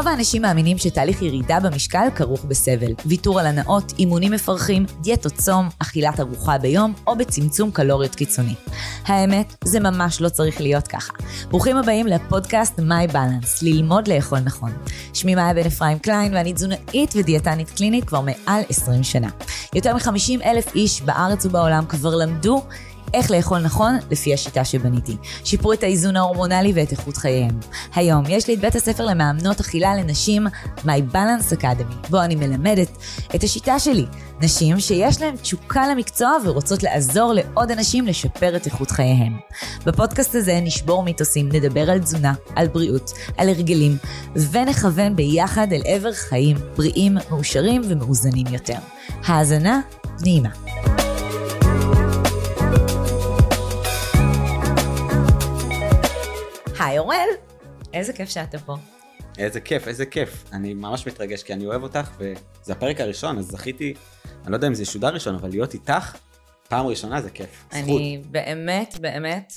רוב האנשים מאמינים שתהליך ירידה במשקל כרוך בסבל. ויתור על הנאות, אימונים מפרכים, דיאטות צום, אכילת ארוחה ביום או בצמצום קלוריות קיצוני. האמת, זה ממש לא צריך להיות ככה. ברוכים הבאים לפודקאסט My Balance, ללמוד לאכול נכון. שמי מאיה בן אפרים קליין ואני תזונאית ודיאטנית קלינית כבר מעל 20 שנה. יותר מ-50 אלף איש בארץ ובעולם כבר למדו איך לאכול נכון לפי השיטה שבניתי. שיפרו את האיזון ההורמונלי ואת איכות חייהם. היום יש לי את בית הספר למאמנות אכילה לנשים, My Balance Academy, בו אני מלמדת את השיטה שלי. נשים שיש להן תשוקה למקצוע ורוצות לעזור לעוד אנשים לשפר את איכות חייהם. בפודקאסט הזה נשבור מיתוסים, נדבר על תזונה, על בריאות, על הרגלים, ונכוון ביחד אל עבר חיים בריאים, מאושרים ומאוזנים יותר. האזנה נעימה. היי אורל, איזה כיף שאתה פה. איזה כיף, איזה כיף. אני ממש מתרגש כי אני אוהב אותך, וזה הפרק הראשון, אז זכיתי, אני לא יודע אם זה שודר ראשון, אבל להיות איתך, פעם ראשונה זה כיף. זכות. אני באמת, באמת,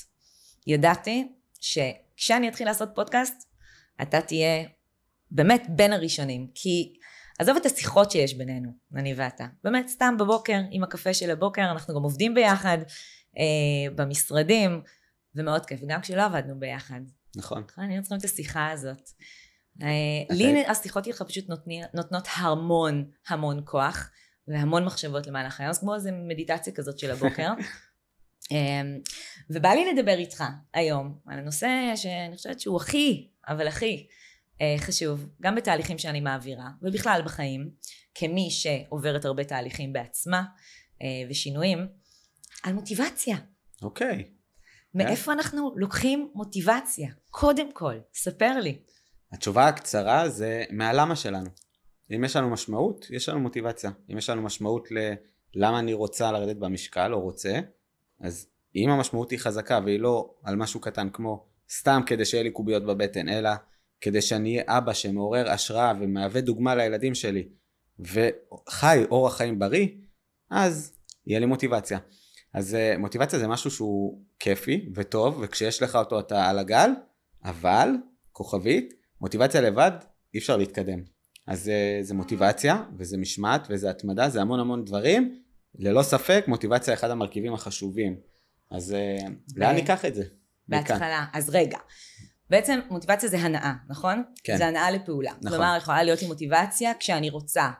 ידעתי שכשאני אתחיל לעשות פודקאסט, אתה תהיה באמת בין הראשונים. כי עזוב את השיחות שיש בינינו, אני ואתה. באמת, סתם בבוקר, עם הקפה של הבוקר, אנחנו גם עובדים ביחד אה, במשרדים. ומאוד כיף, גם כשלא עבדנו ביחד. נכון. נכון, היינו צריכים את השיחה הזאת. אה, לי השיחות איתך פשוט נותנות המון המון כוח והמון מחשבות למהלך היום, אז כמו איזה מדיטציה כזאת של הבוקר. אמ, ובא לי לדבר איתך היום על הנושא שאני חושבת שהוא הכי, אבל הכי אה, חשוב, גם בתהליכים שאני מעבירה, ובכלל בחיים, כמי שעוברת הרבה תהליכים בעצמה אה, ושינויים, על מוטיבציה. אוקיי. Okay. מאיפה אנחנו לוקחים מוטיבציה? קודם כל, ספר לי. התשובה הקצרה זה מהלמה שלנו. אם יש לנו משמעות, יש לנו מוטיבציה. אם יש לנו משמעות ללמה אני רוצה לרדת במשקל או רוצה, אז אם המשמעות היא חזקה והיא לא על משהו קטן כמו סתם כדי שיהיה לי קוביות בבטן, אלא כדי שאני אהיה אבא שמעורר השראה ומהווה דוגמה לילדים שלי וחי אורח חיים בריא, אז יהיה לי מוטיבציה. אז אה, מוטיבציה זה משהו שהוא כיפי וטוב, וכשיש לך אותו אתה על הגל, אבל, כוכבית, מוטיבציה לבד, אי אפשר להתקדם. אז אה, זה מוטיבציה, וזה משמעת, וזה התמדה, זה המון המון דברים. ללא ספק, מוטיבציה אחד המרכיבים החשובים. אז אה, ב... לאן ניקח את זה? בהתחלה. אז רגע. בעצם מוטיבציה זה הנאה, נכון? כן. זה הנאה לפעולה. נכון. כלומר, יכולה להיות לי מוטיבציה כשאני רוצה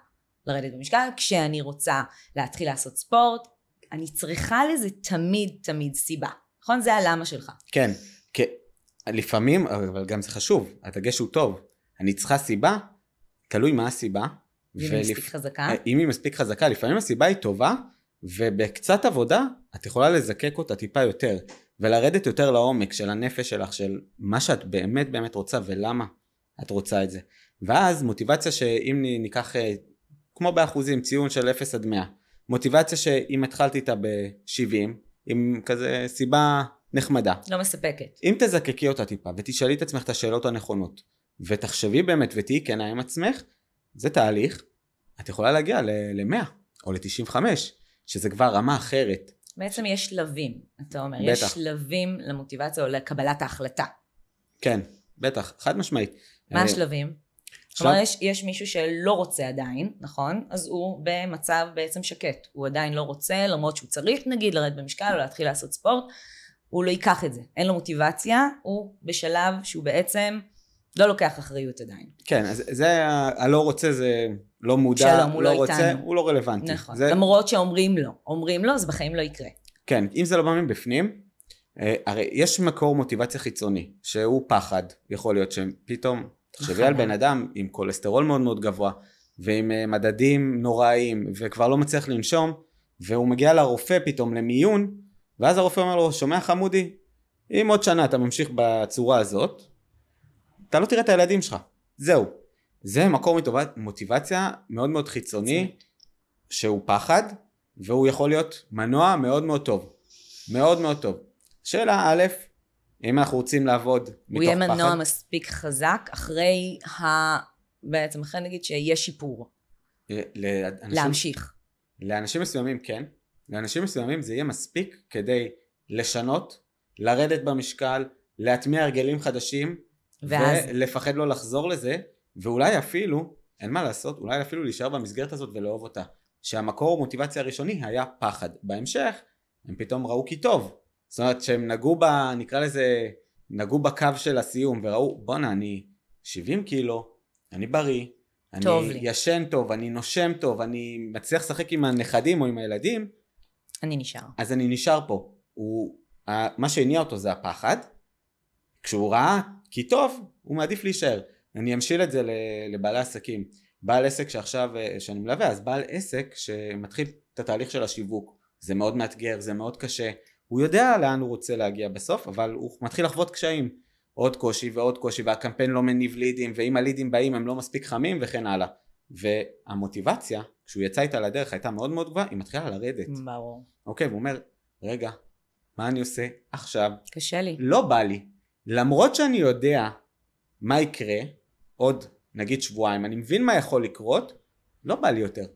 לרדת במשקל, כשאני רוצה להתחיל לעשות ספורט, אני צריכה לזה תמיד תמיד סיבה. נכון? זה הלמה שלך. כן. כי לפעמים, אבל גם זה חשוב, הדגש הוא טוב. אני צריכה סיבה, תלוי מה הסיבה. אם ולפ... היא מספיק חזקה? אה, אם היא מספיק חזקה, לפעמים הסיבה היא טובה, ובקצת עבודה את יכולה לזקק אותה טיפה יותר, ולרדת יותר לעומק של הנפש שלך, של מה שאת באמת באמת רוצה ולמה את רוצה את זה. ואז מוטיבציה שאם ניקח, אה, כמו באחוזים, ציון של 0 עד 100, מוטיבציה שאם התחלתי איתה ב-70, עם כזה סיבה נחמדה. לא מספקת. אם תזקקי אותה טיפה ותשאלי את עצמך את השאלות הנכונות, ותחשבי באמת ותהיי כנה עם עצמך, זה תהליך, את יכולה להגיע ל-100 או ל-95, שזה כבר רמה אחרת. בעצם יש שלבים, אתה אומר, בטח. יש שלבים למוטיבציה או לקבלת ההחלטה. כן, בטח, חד משמעית. מה אה, השלבים? כלומר יש, יש מישהו שלא רוצה עדיין, נכון? אז הוא במצב בעצם שקט. הוא עדיין לא רוצה, למרות שהוא צריך נגיד לרדת במשקל או להתחיל לעשות ספורט, הוא לא ייקח את זה. אין לו מוטיבציה, הוא בשלב שהוא בעצם לא לוקח אחריות עדיין. כן, אז זה הלא רוצה זה לא מודע, שלום, הוא לא, לא רוצה, איתנו. הוא לא רלוונטי. נכון, זה... למרות שאומרים לא. אומרים לא, אז בחיים לא יקרה. כן, אם זה לא בא מבפנים, אה, הרי יש מקור מוטיבציה חיצוני, שהוא פחד, יכול להיות שפתאום תחשבי על בן אדם עם כולסטרול מאוד מאוד גבוה ועם אה, מדדים נוראיים וכבר לא מצליח לנשום והוא מגיע לרופא פתאום למיון ואז הרופא אומר לו שומע חמודי? אם עוד שנה אתה ממשיך בצורה הזאת אתה לא תראה את הילדים שלך. זהו. זה מקור מוטיבציה מאוד מאוד חיצוני שהוא פחד והוא יכול להיות מנוע מאוד מאוד טוב. מאוד מאוד טוב. שאלה א' אם אנחנו רוצים לעבוד מתוך פחד... הוא יהיה מנוע מספיק חזק אחרי ה... בעצם אחרי נגיד שיהיה שיפור. לאנשים, להמשיך. לאנשים מסוימים כן, לאנשים מסוימים זה יהיה מספיק כדי לשנות, לרדת במשקל, להטמיע הרגלים חדשים, ואז... ולפחד לא לחזור לזה, ואולי אפילו, אין מה לעשות, אולי אפילו להישאר במסגרת הזאת ולאהוב אותה. שהמקור מוטיבציה הראשוני היה פחד. בהמשך, הם פתאום ראו כי טוב. זאת אומרת שהם נגעו ב... נקרא לזה, נגעו בקו של הסיום וראו, בואנה, אני 70 קילו, אני בריא, אני לי. ישן טוב, אני נושם טוב, אני מצליח לשחק עם הנכדים או עם הילדים, אני נשאר. אז אני נשאר פה. הוא, מה שהניע אותו זה הפחד. כשהוא ראה כי טוב, הוא מעדיף להישאר. אני אמשיל את זה לבעלי עסקים. בעל עסק שעכשיו, אה, שאני מלווה, אז בעל עסק שמתחיל את התהליך של השיווק. זה מאוד מאתגר, זה מאוד קשה. הוא יודע לאן הוא רוצה להגיע בסוף, אבל הוא מתחיל לחוות קשיים. עוד קושי ועוד קושי, והקמפיין לא מניב לידים, ואם הלידים באים הם לא מספיק חמים וכן הלאה. והמוטיבציה, כשהוא יצא איתה לדרך הייתה מאוד מאוד גבוהה, היא מתחילה לרדת. ברור. אוקיי, והוא אומר, רגע, מה אני עושה עכשיו? קשה לי. לא בא לי. למרות שאני יודע מה יקרה, עוד נגיד שבועיים, אני מבין מה יכול לקרות, לא בא לי יותר.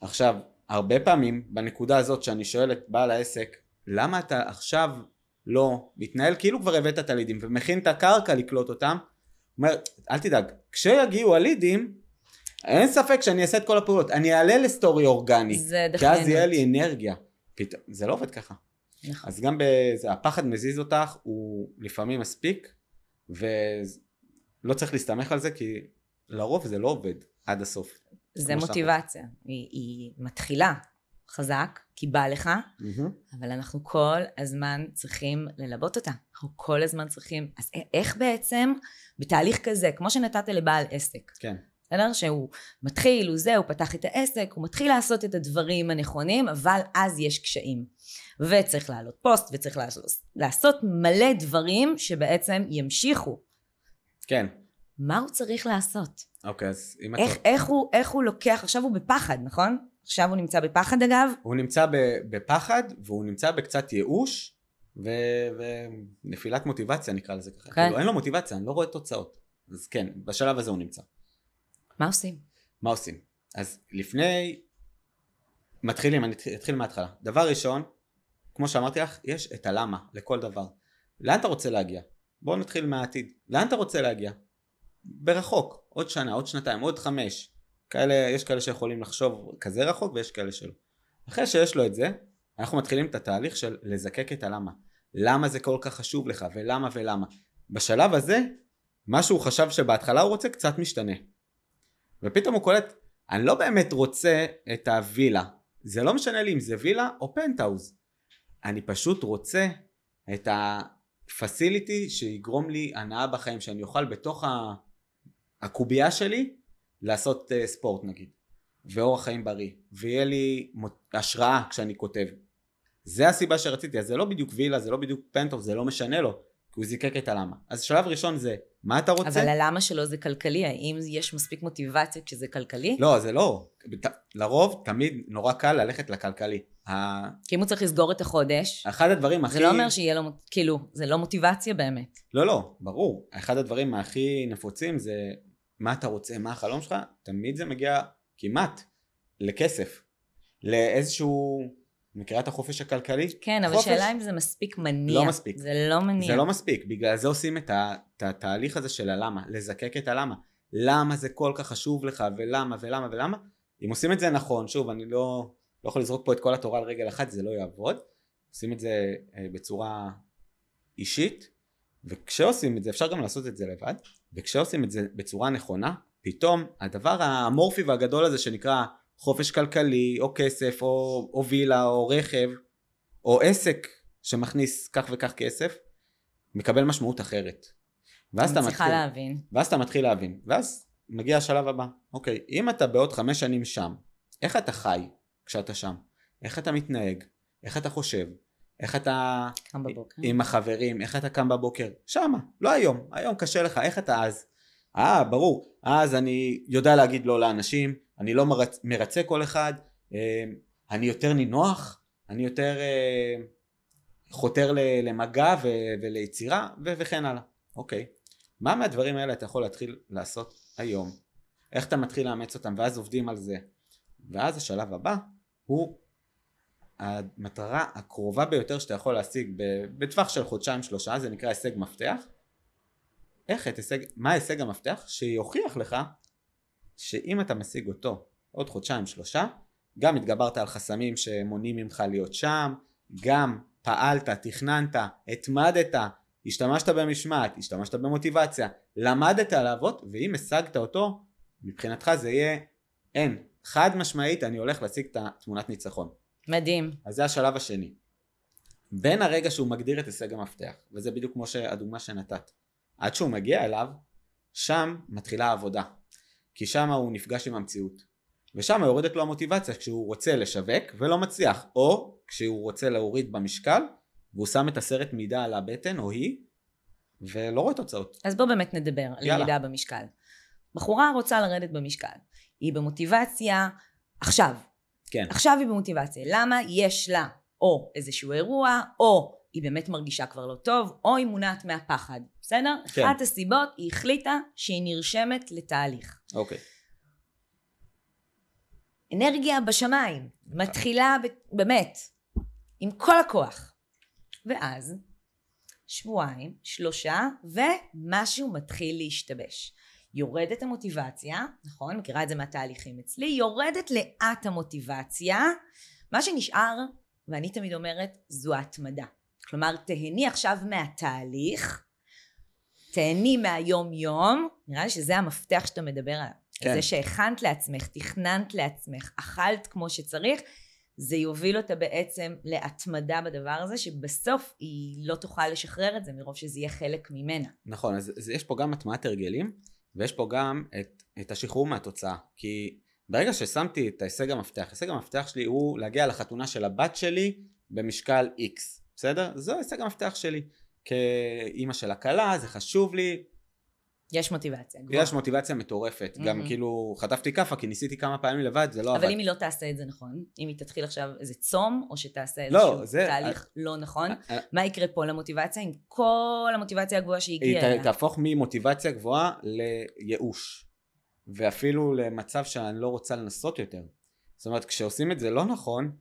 עכשיו, הרבה פעמים בנקודה הזאת שאני שואל את בעל העסק, למה אתה עכשיו לא מתנהל כאילו כבר הבאת את הלידים ומכין את הקרקע לקלוט אותם, אומר, אל תדאג, כשיגיעו הלידים, אין ספק שאני אעשה את כל הפעולות, אני אעלה לסטורי אורגני, זה כי אז יהיה לי אנרגיה. פתאום, זה לא עובד ככה. נכון. אז גם בזה, הפחד מזיז אותך, הוא לפעמים מספיק, ולא צריך להסתמך על זה, כי לרוב זה לא עובד עד הסוף. זה מוטיבציה, היא, היא מתחילה חזק, כי בא לך, Mm-hmm. אבל אנחנו כל הזמן צריכים ללבות אותה. אנחנו כל הזמן צריכים... אז איך בעצם בתהליך כזה, כמו שנתת לבעל עסק, כן. בסדר? שהוא מתחיל, הוא זה, הוא פתח את העסק, הוא מתחיל לעשות את הדברים הנכונים, אבל אז יש קשיים. וצריך לעלות פוסט, וצריך לעשות, לעשות מלא דברים שבעצם ימשיכו. כן. מה הוא צריך לעשות? אוקיי, אז אם איך, אתה... איך, הוא, איך הוא לוקח, עכשיו הוא בפחד, נכון? עכשיו הוא נמצא בפחד אגב? הוא נמצא בפחד, והוא נמצא בקצת ייאוש, ו... ונפילת מוטיבציה נקרא לזה ככה. כן. כאילו אין לו מוטיבציה, אני לא רואה תוצאות. אז כן, בשלב הזה הוא נמצא. מה עושים? מה עושים? אז לפני... מתחילים, אני אתחיל מההתחלה. דבר ראשון, כמו שאמרתי לך, יש את הלמה לכל דבר. לאן אתה רוצה להגיע? בואו נתחיל מהעתיד. לאן אתה רוצה להגיע? ברחוק, עוד שנה, עוד שנתיים, עוד חמש. כאלה, יש כאלה שיכולים לחשוב כזה רחוק ויש כאלה שלא. אחרי שיש לו את זה, אנחנו מתחילים את התהליך של לזקק את הלמה. למה זה כל כך חשוב לך ולמה ולמה. בשלב הזה, מה שהוא חשב שבהתחלה הוא רוצה קצת משתנה. ופתאום הוא קולט, אני לא באמת רוצה את הווילה. זה לא משנה לי אם זה וילה או פנטהאוז. אני פשוט רוצה את הפסיליטי שיגרום לי הנאה בחיים, שאני אוכל בתוך. הקובייה שלי לעשות uh, ספורט נגיד, ואורח חיים בריא, ויהיה לי. השראה כשאני כותב. זה הסיבה שרציתי, אז זה לא בדיוק וילה, זה לא בדיוק פנטהאוז, זה לא משנה לו, כי הוא זיקק את הלמה. אז שלב ראשון זה, מה אתה רוצה? אבל הלמה שלו זה כלכלי, האם יש מספיק מוטיבציה כשזה כלכלי? לא, זה לא. לרוב תמיד נורא קל ללכת לכלכלי. כי אם הוא צריך לסגור את החודש, אחד הדברים הכי... זה לא אומר שיהיה לו, כאילו, זה לא מוטיבציה באמת. לא, לא, ברור. אחד הדברים הכי נפוצים זה מה אתה רוצה, מה החלום שלך, תמיד זה מגיע כמעט לכסף. לאיזשהו... מכירה את החופש הכלכלי? כן, אבל שאלה אם זה מספיק מניע. לא מספיק. זה לא מניע. זה לא מספיק, בגלל זה עושים את התהליך הזה של הלמה, לזקק את הלמה. למה זה כל כך חשוב לך, ולמה, ולמה, ולמה. אם עושים את זה נכון, שוב, אני לא, לא יכול לזרוק פה את כל התורה על רגל אחת, זה לא יעבוד. עושים את זה אה, בצורה אישית, וכשעושים את זה, אפשר גם לעשות את זה לבד, וכשעושים את זה בצורה נכונה, פתאום הדבר האמורפי והגדול הזה שנקרא חופש כלכלי, או כסף, או, או וילה, או רכב, או עסק שמכניס כך וכך כסף, מקבל משמעות אחרת. ואז אתה אני מתחיל, להבין. ואז אתה מתחיל להבין, ואז מגיע השלב הבא. אוקיי, אם אתה בעוד חמש שנים שם, איך אתה חי כשאתה שם? איך אתה מתנהג? איך אתה חושב? איך אתה... קם בבוקר. עם החברים, איך אתה קם בבוקר? שמה, לא היום, היום קשה לך, איך אתה אז? אה, ברור, אז אני יודע להגיד לא לאנשים, אני לא מרצ... מרצה כל אחד, אה, אני יותר נינוח, אני יותר אה, חותר למגע ו... וליצירה ו... וכן הלאה. אוקיי, מה מהדברים האלה אתה יכול להתחיל לעשות היום? איך אתה מתחיל לאמץ אותם ואז עובדים על זה? ואז השלב הבא הוא המטרה הקרובה ביותר שאתה יכול להשיג בטווח של חודשיים שלושה זה נקרא הישג מפתח איך את הישג, מה הישג המפתח? שיוכיח לך שאם אתה משיג אותו עוד חודשיים שלושה, גם התגברת על חסמים שמונעים ממך להיות שם, גם פעלת, תכננת, התמדת, השתמשת במשמעת, השתמשת במוטיבציה, למדת לעבוד, ואם השגת אותו, מבחינתך זה יהיה אין. חד משמעית אני הולך להשיג את התמונת ניצחון. מדהים. אז זה השלב השני. בין הרגע שהוא מגדיר את הישג המפתח, וזה בדיוק כמו שהדוגמה שנתת, עד שהוא מגיע אליו, שם מתחילה העבודה. כי שם הוא נפגש עם המציאות. ושם יורדת לו המוטיבציה כשהוא רוצה לשווק ולא מצליח, או כשהוא רוצה להוריד במשקל, והוא שם את הסרט מידה על הבטן, או היא, ולא רואה תוצאות. אז בוא באמת נדבר על. ירידה במשקל. בחורה רוצה לרדת במשקל. היא במוטיבציה עכשיו. כן. עכשיו היא במוטיבציה. למה? יש לה או איזשהו אירוע, או היא באמת מרגישה כבר לא טוב, או היא מונעת מהפחד. בסדר? כן. אחת הסיבות, היא החליטה שהיא נרשמת לתהליך. אוקיי. אנרגיה בשמיים, מתחילה ב- באמת, עם כל הכוח. ואז, שבועיים, שלושה, ומשהו מתחיל להשתבש. יורדת המוטיבציה, נכון? מכירה את זה מהתהליכים אצלי, יורדת לאט המוטיבציה, מה שנשאר, ואני תמיד אומרת, זו ההתמדה. כלומר, תהני עכשיו מהתהליך, תהני מהיום יום, נראה לי שזה המפתח שאתה מדבר עליו. כן. זה שהכנת לעצמך, תכננת לעצמך, אכלת כמו שצריך, זה יוביל אותה בעצם להתמדה בדבר הזה, שבסוף היא לא תוכל לשחרר את זה מרוב שזה יהיה חלק ממנה. נכון, אז, אז יש פה גם הטמעת הרגלים, ויש פה גם את, את השחרור מהתוצאה. כי ברגע ששמתי את ההישג המפתח, הישג המפתח שלי הוא להגיע לחתונה של הבת שלי במשקל X, בסדר? זה ההישג המפתח שלי. כאימא של הכלה, זה חשוב לי, יש מוטיבציה. יש מוטיבציה מטורפת. גם מהמם. כאילו חטפתי כאפה כי ניסיתי כמה פעמים לבד, זה לא עבד. אבל אם היא לא תעשה את זה נכון, אם היא תתחיל עכשיו איזה צום, או שתעשה לא, איזשהו זה- תהליך לא נכון, אה, מה יקרה פה למוטיבציה עם כל המוטיבציה הגבוהה שהיא היא הגיעה אליה? תהפוך ממוטיבציה גבוהה לייאוש. ואפילו למצב שאני לא רוצה לנסות יותר. זאת אומרת, כשעושים את זה לא נכון,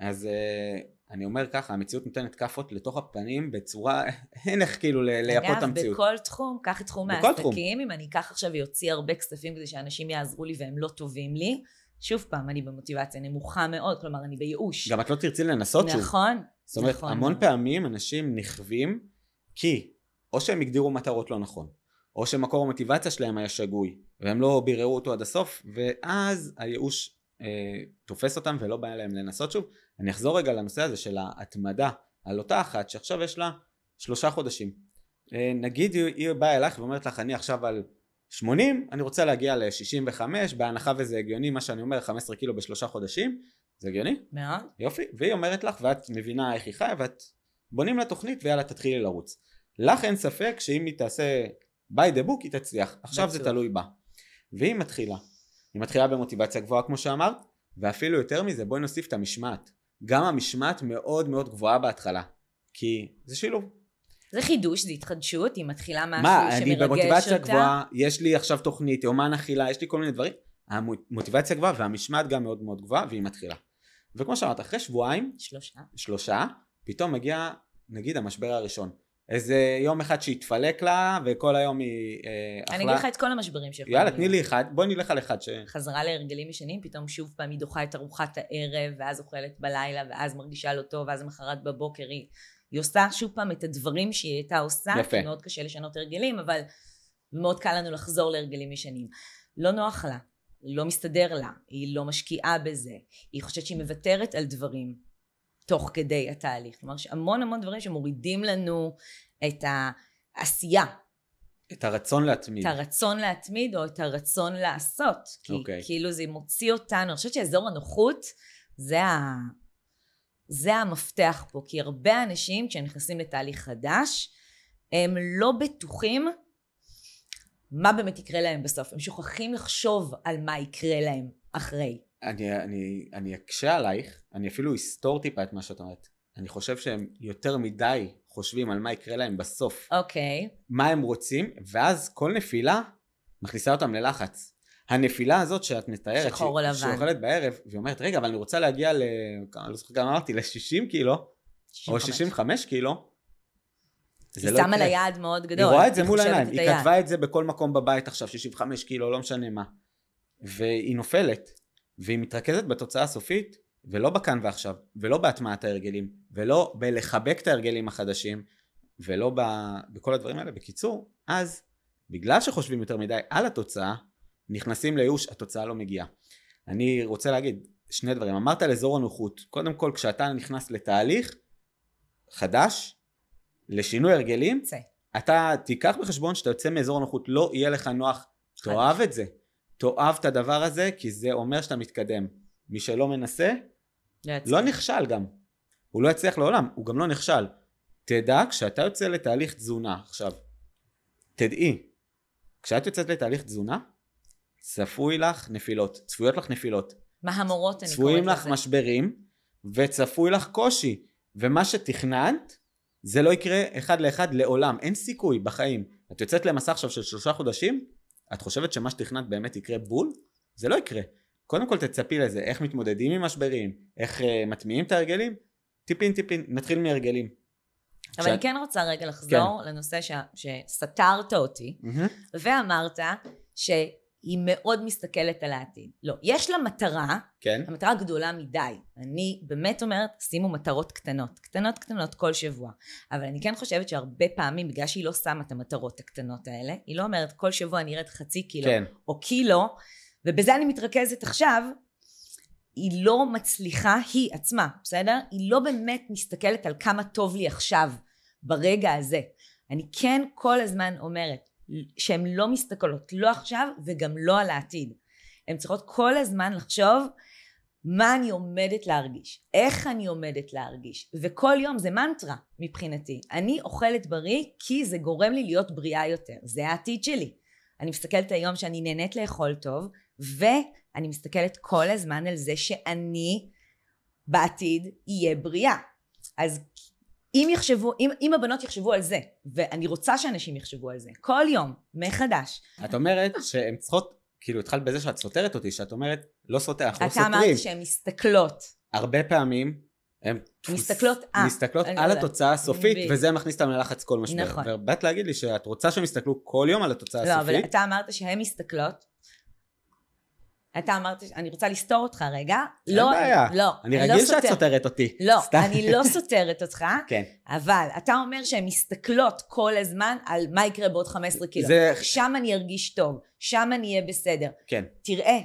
אז uh, אני אומר ככה, המציאות נותנת כאפות לתוך הפנים בצורה, אין איך כאילו לייפות את אגב, המציאות. בכל תחום, קח את תחום. העסקים, אם אני אקח עכשיו ואוציא הרבה כספים כדי שאנשים יעזרו לי והם לא טובים לי, שוב פעם, אני במוטיבציה נמוכה מאוד, כלומר, אני בייאוש. גם את לא תרצי לנסות שוב. נכון, זאת אומרת, נכון המון מאוד. פעמים אנשים נכווים כי או שהם הגדירו מטרות לא נכון, או שמקור המוטיבציה שלהם היה שגוי, והם לא ביררו אותו עד הסוף, ואז הייאוש תופס אותם ולא בא להם לנסות שוב. אני אחזור רגע לנושא הזה של ההתמדה על אותה אחת שעכשיו יש לה שלושה חודשים. אה, נגיד היא, באה אלייך ואומרת לך אני עכשיו על 80, אני רוצה להגיע ל-65, בהנחה וזה הגיוני מה שאני אומר 15 קילו בשלושה חודשים, זה הגיוני? מאוד. יופי, והיא אומרת לך, ואת מבינה איך היא חיה, ואת בונים לה תוכנית ויאללה תתחילי לרוץ. לך אין ספק שאם היא תעשה by the book היא תצליח, עכשיו זה בטוח. תלוי בה. והיא מתחילה. היא מתחילה במוטיבציה גבוהה כמו שאמרת, ואפילו יותר מזה בואי נוסיף את המשמעת. גם המשמעת מאוד מאוד גבוהה בהתחלה, כי זה שילוב. זה חידוש, זה התחדשות, היא מתחילה משהו מה, שמרגש אני במוטיבציה אותה. גבוהה, יש לי עכשיו תוכנית, יומן אכילה, יש לי כל מיני דברים. המוטיבציה גבוהה והמשמעת גם מאוד מאוד גבוהה והיא מתחילה. וכמו שאמרת, אחרי שבועיים שלושה. שלושה, פתאום מגיע נגיד המשבר הראשון. איזה יום אחד שהתפלק לה וכל היום היא אה, אכלה. אני אגיד לך את כל המשברים שיכולים יאללה. תני לי אחד, בואי נלך על אחד ש... חזרה להרגלים ישנים, פתאום שוב פעם היא דוחה את ארוחת הערב, ואז אוכלת בלילה, ואז מרגישה לא טוב, ואז למחרת בבוקר היא, היא עושה שוב פעם את הדברים שהיא הייתה עושה, יפה. כי מאוד קשה לשנות הרגלים, אבל מאוד קל לנו לחזור להרגלים ישנים. לא נוח לה, לא מסתדר לה, היא לא משקיעה בזה, היא חושבת שהיא מוותרת על דברים תוך כדי התהליך. כלומר, יש המון המון דברים שמורידים לנו את העשייה, את הרצון להתמיד. את הרצון להתמיד או את הרצון לעשות. כי אוקיי. כאילו זה מוציא אותנו, אני חושבת שאזור הנוחות זה, ה... זה המפתח פה, כי הרבה אנשים כשהם נכנסים לתהליך חדש, הם לא בטוחים מה באמת יקרה להם בסוף, הם שוכחים לחשוב על מה יקרה להם אחרי. אני, אני, אני אקשה עלייך, אני אפילו אסתור טיפה את מה שאת אומרת. אני חושב שהם יותר מדי חושבים על מה יקרה להם בסוף. אוקיי, מה הם רוצים, ואז כל נפילה מכניסה אותם ללחץ. הנפילה הזאת שאת מתארת, שחור או לבן. שאוכלת בערב, והיא אומרת, רגע, אבל אני רוצה להגיע ל... אני לא זוכר כמה אמרתי, ל-60 קילו, או 65. 65 קילו. זה היא לא שמה לה יקרה. יעד מאוד גדול. היא רואה את זה מול העיניים, היא. כתבה את זה בכל מקום בבית עכשיו, 65 קילו, לא משנה מה. והיא נופלת, והיא מתרכזת בתוצאה הסופית, ולא בכאן ועכשיו, ולא בהטמעת ההרגלים, ולא בלחבק את ההרגלים החדשים, ולא ב... בכל הדברים האלה. בקיצור, אז בגלל שחושבים יותר מדי על התוצאה, נכנסים לייאוש, התוצאה לא מגיעה. אני רוצה להגיד שני דברים. אמרת על אזור הנוחות. קודם כל, כשאתה נכנס לתהליך חדש, לשינוי הרגלים, צא. אתה תיקח בחשבון שאתה יוצא מאזור הנוחות, לא יהיה לך נוח, תאהב את זה. תאהב את הדבר הזה, כי זה אומר שאתה מתקדם. מי שלא מנסה, לא נכשל גם. הוא לא יצליח לעולם, הוא גם לא נכשל. תדע, כשאתה יוצא לתהליך תזונה, עכשיו, תדעי, כשאת יוצאת לתהליך תזונה, צפוי לך נפילות, צפויות לך נפילות. מהמורות אני קוראת לזה. צפויים לך משברים, וצפוי לך קושי. ומה שתכננת, זה לא יקרה אחד לאחד לעולם. אין סיכוי בחיים. את יוצאת למסע עכשיו של שלושה חודשים, את חושבת שמה שתכננת באמת יקרה בול? זה לא יקרה. קודם כל תצפי לזה, איך מתמודדים עם משברים, איך uh, מטמיעים את ההרגלים, טיפין טיפין, נתחיל מהרגלים. אבל אני כן רוצה רגע לחזור כן. לנושא ש... שסתרת אותי, mm-hmm. ואמרת שהיא מאוד מסתכלת על העתיד. לא, יש לה מטרה, כן. המטרה גדולה מדי. אני באמת אומרת, שימו מטרות קטנות, קטנות קטנות כל שבוע. אבל אני כן חושבת שהרבה פעמים, בגלל שהיא לא שמה את המטרות הקטנות האלה, היא לא אומרת כל שבוע אני ארד חצי קילו, כן. או קילו, ובזה אני מתרכזת עכשיו, היא לא מצליחה, היא עצמה, בסדר? היא לא באמת מסתכלת על כמה טוב לי עכשיו, ברגע הזה. אני כן כל הזמן אומרת שהן לא מסתכלות לא עכשיו וגם לא על העתיד. הן צריכות כל הזמן לחשוב מה אני עומדת להרגיש, איך אני עומדת להרגיש, וכל יום זה מנטרה מבחינתי. אני אוכלת בריא כי זה גורם לי להיות בריאה יותר, זה העתיד שלי. אני מסתכלת היום שאני נהנית לאכול טוב, ואני מסתכלת כל הזמן על זה שאני בעתיד אהיה בריאה. אז אם יחשבו, אם, אם הבנות יחשבו על זה, ואני רוצה שאנשים יחשבו על זה, כל יום, מחדש. את אומרת שהן צריכות, כאילו התחלת בזה שאת סותרת אותי, שאת אומרת, לא סותר, אנחנו לא סותרים. אתה אמרת שהן מסתכלות. הרבה פעמים הן מסתכלות, אה, מסתכלות על לא התוצאה הסופית, וזה מכניס אותם ללחץ כל משבר. נכון. ובאת להגיד לי שאת רוצה שהם יסתכלו כל יום על התוצאה הסופית. לא, אבל אתה אמרת שהן מסתכלות, אתה אמרת, אני רוצה לסתור אותך רגע. אין לא, בעיה. לא, אני רגיל לא שאת סותר. סותרת אותי. לא, סתם. אני לא סותרת אותך. כן. אבל אתה אומר שהן מסתכלות כל הזמן על מה יקרה בעוד 15 קילו. זה... שם אני ארגיש טוב, שם אני אהיה בסדר. כן. תראה,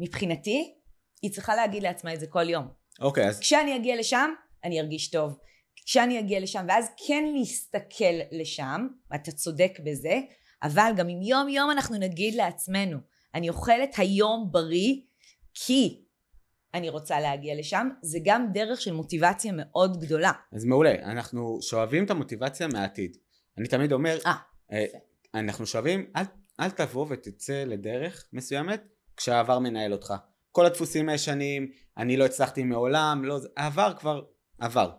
מבחינתי, היא צריכה להגיד לעצמה את זה כל יום. אוקיי, אז... כשאני אגיע לשם, אני ארגיש טוב. כשאני אגיע לשם, ואז כן להסתכל לשם, אתה צודק בזה, אבל גם אם יום יום אנחנו נגיד לעצמנו, אני אוכלת היום בריא כי אני רוצה להגיע לשם, זה גם דרך של מוטיבציה מאוד גדולה. אז מעולה, אנחנו שואבים את המוטיבציה מהעתיד. אני תמיד אומר, אה, אה אנחנו שואבים, אל, אל תבוא ותצא לדרך מסוימת כשהעבר מנהל אותך. כל הדפוסים הישנים, אני לא הצלחתי מעולם, לא, העבר כבר עבר.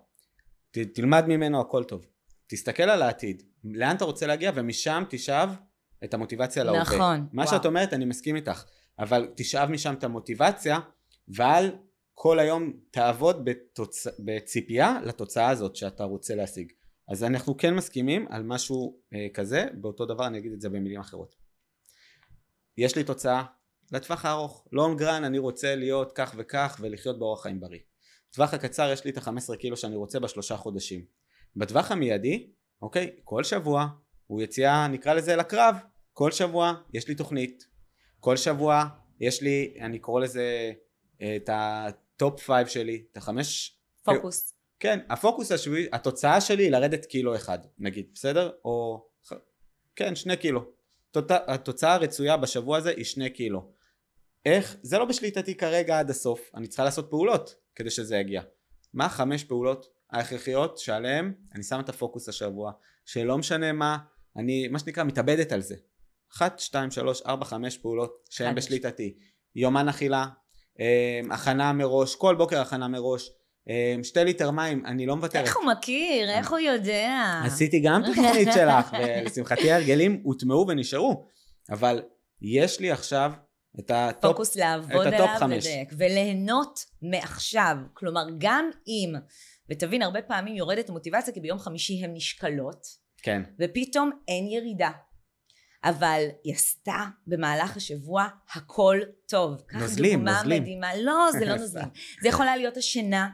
ת, תלמד ממנו הכל טוב. תסתכל על העתיד, לאן אתה רוצה להגיע ומשם תשאב את המוטיבציה להווה. נכון. מה וואו. שאת אומרת, אני מסכים איתך. אבל תשאב משם את המוטיבציה, ואל כל היום תעבוד בתוצ... בציפייה לתוצאה הזאת שאתה רוצה להשיג. אז אנחנו כן מסכימים על משהו אה, כזה, באותו דבר אני אגיד את זה במילים אחרות. יש לי תוצאה לטווח הארוך, לונג רן אני רוצה להיות כך וכך ולחיות באורח חיים בריא. בטווח הקצר יש לי את ה-15 קילו שאני רוצה בשלושה חודשים. בטווח המיידי, אוקיי, כל שבוע הוא יציאה נקרא לזה לקרב, כל שבוע יש לי תוכנית, כל שבוע יש לי, אני קורא לזה אה, את ה top five שלי, את החמש... פוקוס. כן, הפוקוס השבועי, התוצאה שלי היא לרדת קילו אחד, נגיד, בסדר? או... כן, שני קילו. התוצאה הרצויה בשבוע הזה היא שני קילו. איך? זה לא בשליטתי כרגע עד הסוף, אני צריכה לעשות פעולות כדי שזה יגיע. מה חמש פעולות ההכרחיות שעליהן אני שם את הפוקוס השבוע, שלא משנה מה, אני מה שנקרא מתאבדת על זה. אחת, שתיים, שלוש, ארבע, חמש פעולות שהן בשליטתי. יומן אכילה, אה, הכנה מראש, כל בוקר הכנה מראש. אה, שתי ליטר מים, אני לא מוותרת. איך הוא מכיר? איך הוא יודע? עשיתי גם את התוכנית שלך, ולשמחתי ההרגלים הוטמעו ונשארו. אבל יש לי עכשיו את ה top focus לעבוד עליו לדייק, וליהנות מעכשיו. כלומר, גם אם, ותבין, הרבה פעמים יורדת המוטיבציה, כי ביום חמישי הן נשקלות, כן. ופתאום אין ירידה. אבל היא עשתה במהלך השבוע הכל טוב. נוזלים, נוזלים. מדהימה. לא, זה לא נוזלים. זה יכולה להיות השינה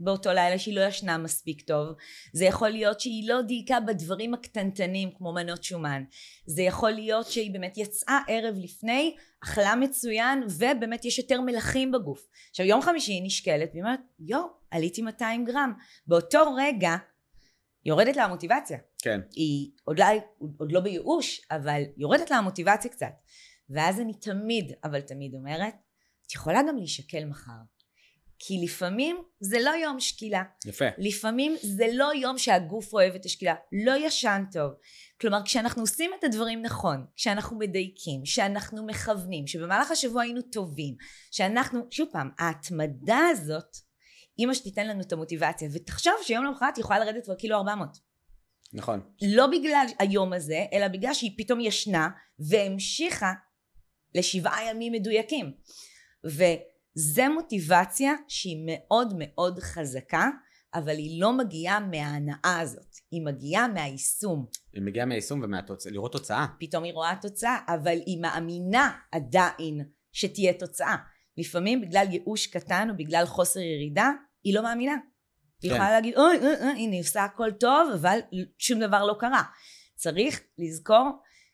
באותו לילה שהיא לא ישנה מספיק טוב. זה יכול להיות שהיא לא דייקה בדברים הקטנטנים כמו מנות שומן. זה יכול להיות שהיא באמת יצאה ערב לפני, אכלה מצוין, ובאמת יש יותר מלחים בגוף. עכשיו יום חמישי היא נשקלת והיא אומרת, יואו, עליתי 200 גרם. באותו רגע יורדת לה המוטיבציה. כן. היא עוד לא, עוד לא בייאוש, אבל יורדת לה המוטיבציה קצת. ואז אני תמיד, אבל תמיד אומרת, את יכולה גם להישקל מחר. כי לפעמים זה לא יום שקילה. יפה. לפעמים זה לא יום שהגוף אוהב את השקילה. לא ישן טוב. כלומר, כשאנחנו עושים את הדברים נכון, כשאנחנו מדייקים, שאנחנו מכוונים, שבמהלך השבוע היינו טובים, שאנחנו, שוב פעם, ההתמדה הזאת, אימא שתיתן לנו את המוטיבציה, ותחשוב שיום למחרת היא יכולה לרדת כבר קילו 400. נכון. לא בגלל היום הזה, אלא בגלל שהיא פתאום ישנה והמשיכה לשבעה ימים מדויקים. וזה מוטיבציה שהיא מאוד מאוד חזקה, אבל היא לא מגיעה מההנאה הזאת, היא מגיעה מהיישום. היא מגיעה מהיישום ולראות תוצאה. פתאום היא רואה תוצאה, אבל היא מאמינה עדיין שתהיה תוצאה. לפעמים בגלל ייאוש קטן או בגלל חוסר ירידה, היא לא מאמינה. היא כן. יכולה להגיד, אוי, אוי, אוי, הנה, עושה הכל טוב, אבל שום דבר לא קרה. צריך לזכור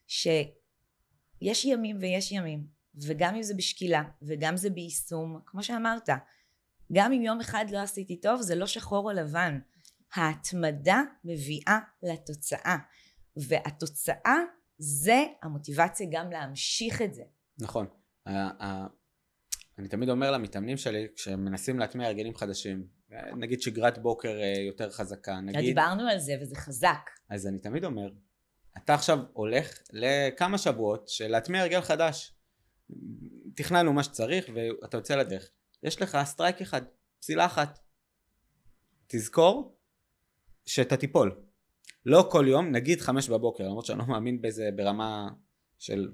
שיש ימים ויש ימים, וגם אם זה בשקילה, וגם זה ביישום, כמו שאמרת, גם אם יום אחד לא עשיתי טוב, זה לא שחור או לבן. ההתמדה מביאה לתוצאה, והתוצאה זה המוטיבציה גם להמשיך את זה. נכון. אני תמיד אומר למתאמנים שלי, כשהם מנסים להטמיע הרגלים חדשים, נגיד שגרת בוקר אה, יותר חזקה, נגיד... דיברנו על זה וזה חזק. אז אני תמיד אומר, אתה עכשיו הולך לכמה שבועות של להטמיע הרגל חדש. תכננו מה שצריך ואתה יוצא לדרך. יש לך סטרייק אחד, פסילה אחת. תזכור שאתה תיפול. לא כל יום, נגיד חמש בבוקר, למרות שאני לא מאמין בזה ברמה של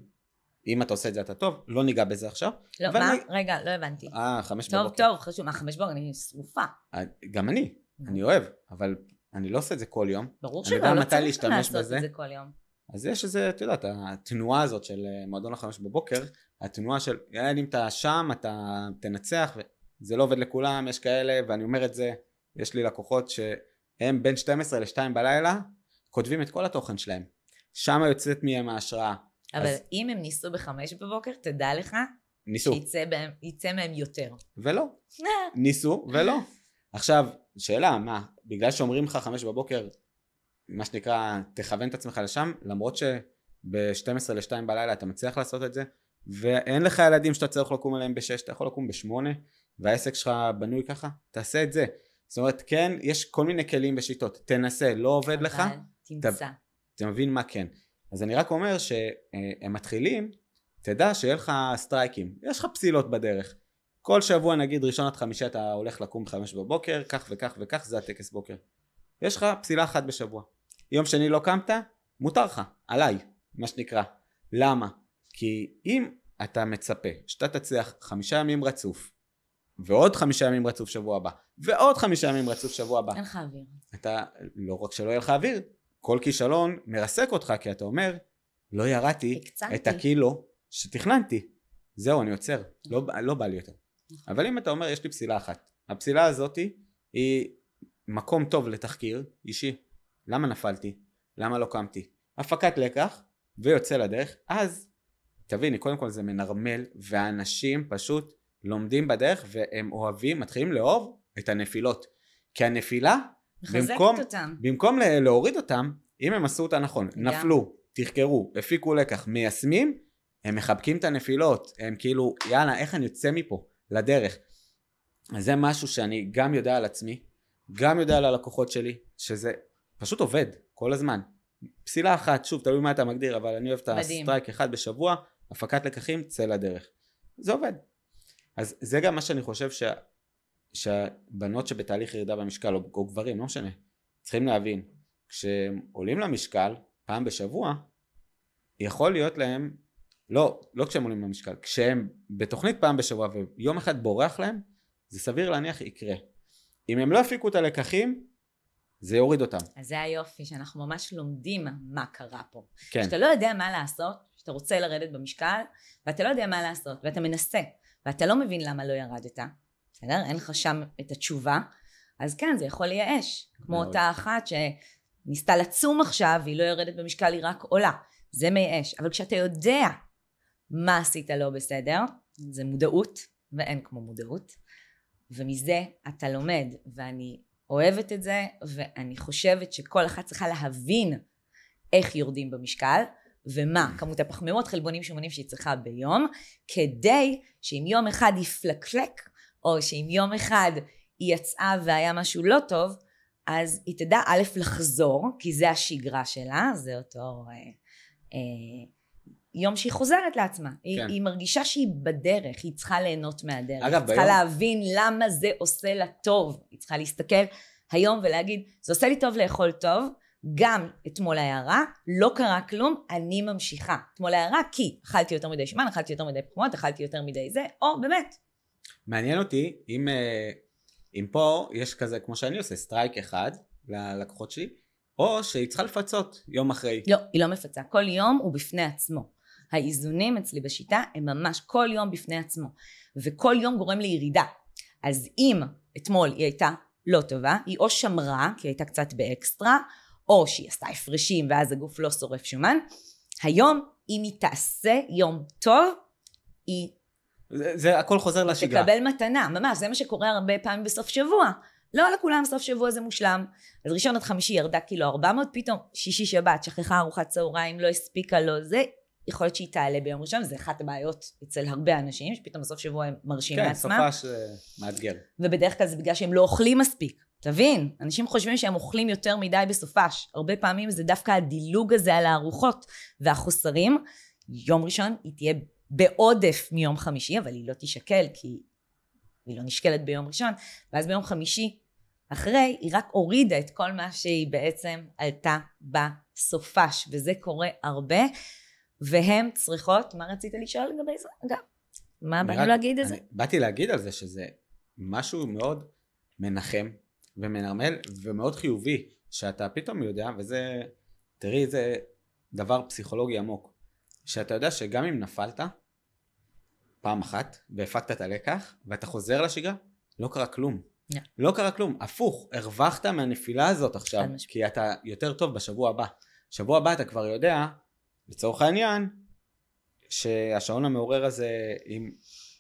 אם אתה עושה את זה אתה טוב, לא ניגע בזה עכשיו. לא, מה? נגיד- רגע, לא הבנתי. אה, חמש טוב, בבוקר. טוב, חשוב. מה, חמש בוקר? אני שרופה. אה, גם אני, אני אוהב, אבל אני לא עושה את זה כל יום. ברור אני שלא, לא צריך לעשות בזה. את זה כל יום. אז יש איזה, את יודעת, התנועה הזאת של אה, מועדון החמש בבוקר, התנועה של, יאללה, אם אתה שם, אתה תנצח, וזה לא עובד לכולם, יש כאלה, ואני אומר את זה, יש לי לקוחות שהם בין 12 ל-2 בלילה, כותבים את כל התוכן שלהם. שם יוצאת מהם ההשראה. אבל אז- אם הם ניסו בחמש בבוקר, תדע לך, ניסו, שיצא בהם- יצא מהם יותר. ולא. ניסו, ולא. עכשיו, שאלה, מה, בגלל שאומרים לך חמש בבוקר, מה שנקרא, תכוון את עצמך לשם, למרות שב-12 ל-2 בלילה אתה מצליח לעשות את זה, ואין לך ילדים שאתה צריך לקום עליהם ב-6, אתה יכול לקום ב-8, והעסק שלך בנוי ככה, תעשה את זה. זאת אומרת, כן, יש כל מיני כלים ושיטות, תנסה, לא עובד לך, תמצא. אתה מבין מה כן. אז אני רק אומר שהם מתחילים, תדע שיהיה לך סטרייקים, יש לך פסילות בדרך. כל שבוע נגיד ראשון עד חמישי אתה הולך לקום בחמש בבוקר, כך וכך וכך זה הטקס בוקר. יש לך פסילה אחת בשבוע. יום שני לא קמת, מותר לך, עליי, מה שנקרא. למה? כי אם אתה מצפה שאתה תצליח חמישה ימים רצוף, ועוד חמישה ימים רצוף שבוע הבא, ועוד חמישה ימים רצוף שבוע הבא, אין לך אוויר. אתה, לא רק שלא יהיה לך אוויר, כל כישלון מרסק אותך, כי אתה אומר, לא ירדתי הקצנתי. את הקילו שתכננתי. זהו, אני עוצר, לא, לא בא לי יותר. אבל אם אתה אומר, יש לי פסילה אחת, הפסילה הזאת היא מקום טוב לתחקיר אישי. למה נפלתי? למה לא קמתי? הפקת לקח, ויוצא לדרך, אז תביני, קודם כל זה מנרמל, והאנשים פשוט לומדים בדרך, והם אוהבים, מתחילים לאהוב את הנפילות. כי הנפילה מחזקת במקום- אותם. במקום להוריד אותם, אם הם עשו אותה נכון, לגמרי. נפלו, תחקרו, הפיקו לקח, מיישמים, הם מחבקים את הנפילות, הם כאילו, יאללה, איך אני יוצא מפה, לדרך. אז זה משהו שאני גם יודע על עצמי, גם יודע על הלקוחות שלי, שזה פשוט עובד כל הזמן. פסילה אחת, שוב, תלוי מה אתה מגדיר, אבל אני אוהב את. הסטרייק אחד בשבוע, הפקת לקחים, צא לדרך. זה עובד. אז זה גם מה שאני חושב שה, שהבנות שבתהליך ירידה במשקל, או, או גברים, לא משנה, צריכים להבין, כשהם עולים למשקל פעם בשבוע, יכול להיות להם, לא, לא כשהם עולים למשקל, כשהם בתוכנית פעם בשבוע ויום אחד בורח להם, זה סביר להניח יקרה. אם הם לא הפיקו את הלקחים, זה יוריד אותם. אז זה היופי, שאנחנו ממש לומדים מה קרה פה. כן. שאתה לא יודע מה לעשות, שאתה רוצה לרדת במשקל, ואתה לא יודע מה לעשות, ואתה מנסה, ואתה לא מבין למה לא ירדת, בסדר? אין לך שם את התשובה, אז כן, זה יכול לייאש. כמו מאוד. אותה אחת שניסתה לצום עכשיו, והיא לא יורדת במשקל, היא רק עולה. זה מייאש. אבל כשאתה יודע מה עשית לא בסדר, זה מודעות, ואין כמו מודעות. ומזה אתה לומד, ואני אוהבת את זה, ואני חושבת שכל אחת צריכה להבין איך יורדים במשקל, ומה כמות הפחמימות, חלבונים, שומנים שהיא צריכה ביום, כדי שאם יום אחד יפלקלק, או שאם יום אחד היא יצאה והיה משהו לא טוב, אז היא תדע א' לחזור, כי זה השגרה שלה, זה אותו אה, אה, יום שהיא חוזרת לעצמה. היא, כן. היא מרגישה שהיא בדרך, היא צריכה ליהנות מהדרך. אגב, היא צריכה ביום- להבין למה זה עושה לה טוב. היא צריכה להסתכל היום ולהגיד, זה עושה לי טוב לאכול טוב, גם אתמול היה רע, לא קרה כלום, אני ממשיכה. אתמול היה רע כי אכלתי יותר מדי שומן, אכלתי יותר מדי פחמות, אכלתי יותר מדי זה, או באמת, מעניין אותי אם, אה, אם פה יש כזה, כמו שאני עושה, סטרייק אחד ללקוחות שלי, או שהיא צריכה לפצות יום אחרי. לא, היא לא מפצה. כל יום הוא בפני עצמו. האיזונים אצלי בשיטה הם ממש כל יום בפני עצמו. וכל יום גורם לירידה. אז אם אתמול היא הייתה לא טובה, היא או שמרה, כי היא הייתה קצת באקסטרה, או שהיא עשתה הפרשים ואז הגוף לא שורף שומן. היום, אם היא תעשה יום טוב, היא זה, זה הכל חוזר לשגרה. תקבל מתנה, ממש, זה מה שקורה הרבה פעמים בסוף שבוע. לא לכולם סוף שבוע זה מושלם. אז ראשון עד חמישי ירדה קילו 400, פתאום שישי שבת, שכחה ארוחת צהריים, לא הספיקה לו זה, יכול להיות שהיא תעלה ביום ראשון, זה אחת הבעיות אצל הרבה אנשים, שפתאום בסוף שבוע הם מרשים כן, לעצמם, סופש אה, מאתגר. ובדרך כלל זה בגלל שהם לא אוכלים מספיק. תבין, אנשים חושבים שהם אוכלים יותר מדי בסופש. הרבה פעמים זה דווקא הדילוג הזה על הארוחות והחוסרים. יום ראשון היא תהיה בעודף מיום חמישי, אבל היא לא תישקל כי היא לא נשקלת ביום ראשון, ואז ביום חמישי אחרי היא רק הורידה את כל מה שהיא בעצם עלתה בסופש, וזה קורה הרבה, והן צריכות, מה רצית לשאול לגבי זה? אגב, מה באנו להגיד את זה? באתי להגיד על זה שזה משהו מאוד מנחם ומנרמל ומאוד חיובי, שאתה פתאום יודע, וזה, תראי, זה דבר פסיכולוגי עמוק, שאתה יודע שגם אם נפלת פעם אחת והפקת את הלקח ואתה חוזר לשגרה, לא קרה כלום. לא. לא קרה כלום, הפוך, הרווחת מהנפילה הזאת עכשיו. כי אתה יותר טוב בשבוע הבא. שבוע הבא אתה כבר יודע, לצורך העניין, שהשעון המעורר הזה, אם...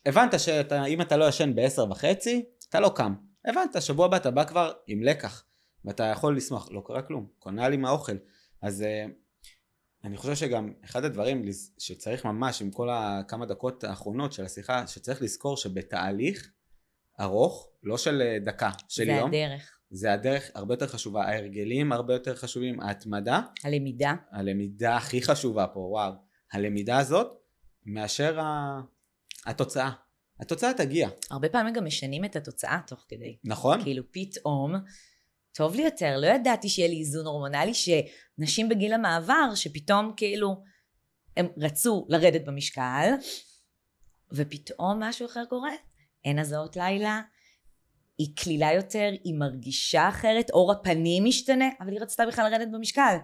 הבנת שאם אתה לא ישן בעשר וחצי, אתה לא קם. הבנת, שבוע הבא אתה בא כבר עם לקח, ואתה יכול לשמוח, לא קרה כלום, קונה לי מהאוכל. אז uh, אני חושב שגם אחד הדברים שצריך ממש עם כל הכמה דקות האחרונות של השיחה, שצריך לזכור שבתהליך ארוך, לא של אה, דקה, של זה יום, הדרך, זה הדרך הרבה יותר חשובה, ההרגלים הרבה יותר חשובים, ההתמדה, הלמידה. הלמידה הכי חשובה פה, וואו, הלמידה הזאת, מאשר ה... התוצאה. התוצאה תגיע, הרבה פעמים גם משנים את התוצאה תוך כדי. נכון? כאילו פתאום, טוב לי יותר, לא ידעתי שיהיה לי איזון הורמונלי, שנשים בגיל המעבר, שפתאום כאילו, הם רצו לרדת במשקל, ופתאום משהו אחר קורה. אין הזעות לילה, היא קלילה יותר, היא מרגישה אחרת, אור הפנים משתנה, אבל היא רצתה בכלל לרדת במשקל.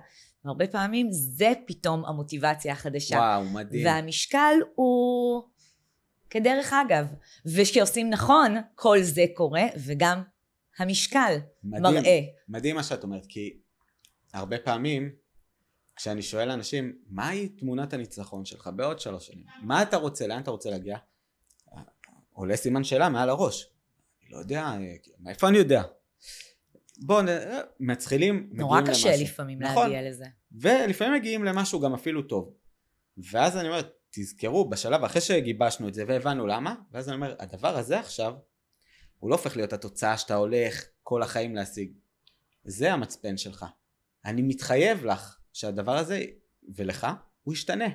והרבה פעמים זה פתאום המוטיבציה החדשה. וואו, מדהים. והמשקל הוא כדרך אגב, וכשעושים נכון, כל זה קורה, וגם המשקל מדהים. מראה. מדהים מה שאת אומרת, כי הרבה פעמים כשאני שואל אנשים, מהי תמונת הניצחון שלך בעוד שלוש שנים? מה אתה רוצה? לאן אתה רוצה להגיע? עולה סימן שאלה מעל הראש. אני לא יודע, מאיפה אני יודע? בואו, מתחילים, נורא קשה למשהו. לפעמים נכון. להגיע לזה. ולפעמים מגיעים למשהו גם אפילו טוב. ואז אני אומר, תזכרו, בשלב אחרי שגיבשנו את זה והבנו למה, ואז אני אומר, הדבר הזה עכשיו, הוא לא הופך להיות התוצאה שאתה הולך כל החיים להשיג. זה המצפן שלך. אני מתחייב לך שהדבר הזה, ולך, הוא ישתנה.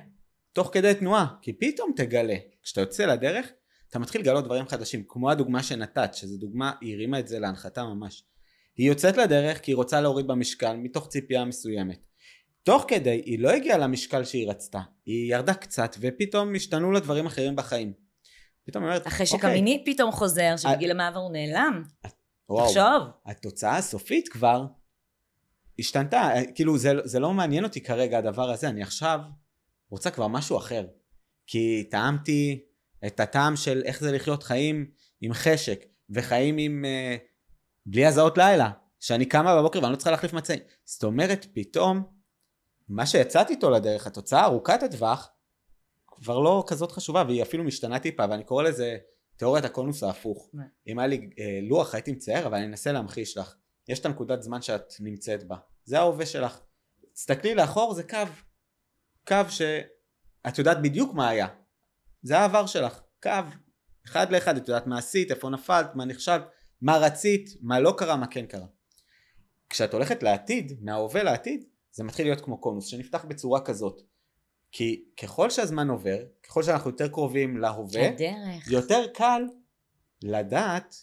תוך כדי תנועה. כי פתאום תגלה, כשאתה יוצא לדרך, אתה מתחיל לגלות דברים חדשים. כמו הדוגמה שנתת, שזו דוגמה, היא הרימה את זה להנחתה ממש. היא יוצאת לדרך כי היא רוצה להוריד במשקל מתוך ציפייה מסוימת. תוך כדי היא לא הגיעה למשקל שהיא רצתה, היא ירדה קצת ופתאום השתנו לה דברים אחרים בחיים. פתאום אומרת, אחרי "אוקיי, שקמיני פתאום חוזר, שבגיל המעבר הוא נעלם. וואו, תחשוב. התוצאה הסופית כבר השתנתה, כאילו זה, זה לא מעניין אותי כרגע הדבר הזה, אני עכשיו רוצה כבר משהו אחר. כי טעמתי את הטעם של איך זה לחיות חיים עם חשק, וחיים עם... אה, בלי הזעות לילה, שאני קמה בבוקר ואני לא צריכה להחליף מצעים. זאת אומרת, פתאום, מה שיצאתי איתו לדרך, התוצאה ארוכת הטווח, כבר לא כזאת חשובה, והיא אפילו משתנה טיפה, ואני קורא לזה תיאוריית הקונוס ההפוך. אם היה לי אה, לוח הייתי מצייר, אבל אני אנסה להמחיש לך. יש את הנקודת זמן שאת נמצאת בה. זה ההווה שלך. תסתכלי לאחור, זה קו. קו שאת יודעת בדיוק מה היה. זה העבר שלך. קו. אחד לאחד, את יודעת מה עשית, איפה נפלת, מה נכשלת, מה רצית, מה לא קרה, מה כן קרה. כשאת הולכת לעתיד, מההווה לעתיד, זה מתחיל להיות כמו קונוס, שנפתח בצורה כזאת. כי ככל שהזמן עובר, ככל שאנחנו יותר קרובים להווה, הדרך. יותר קל לדעת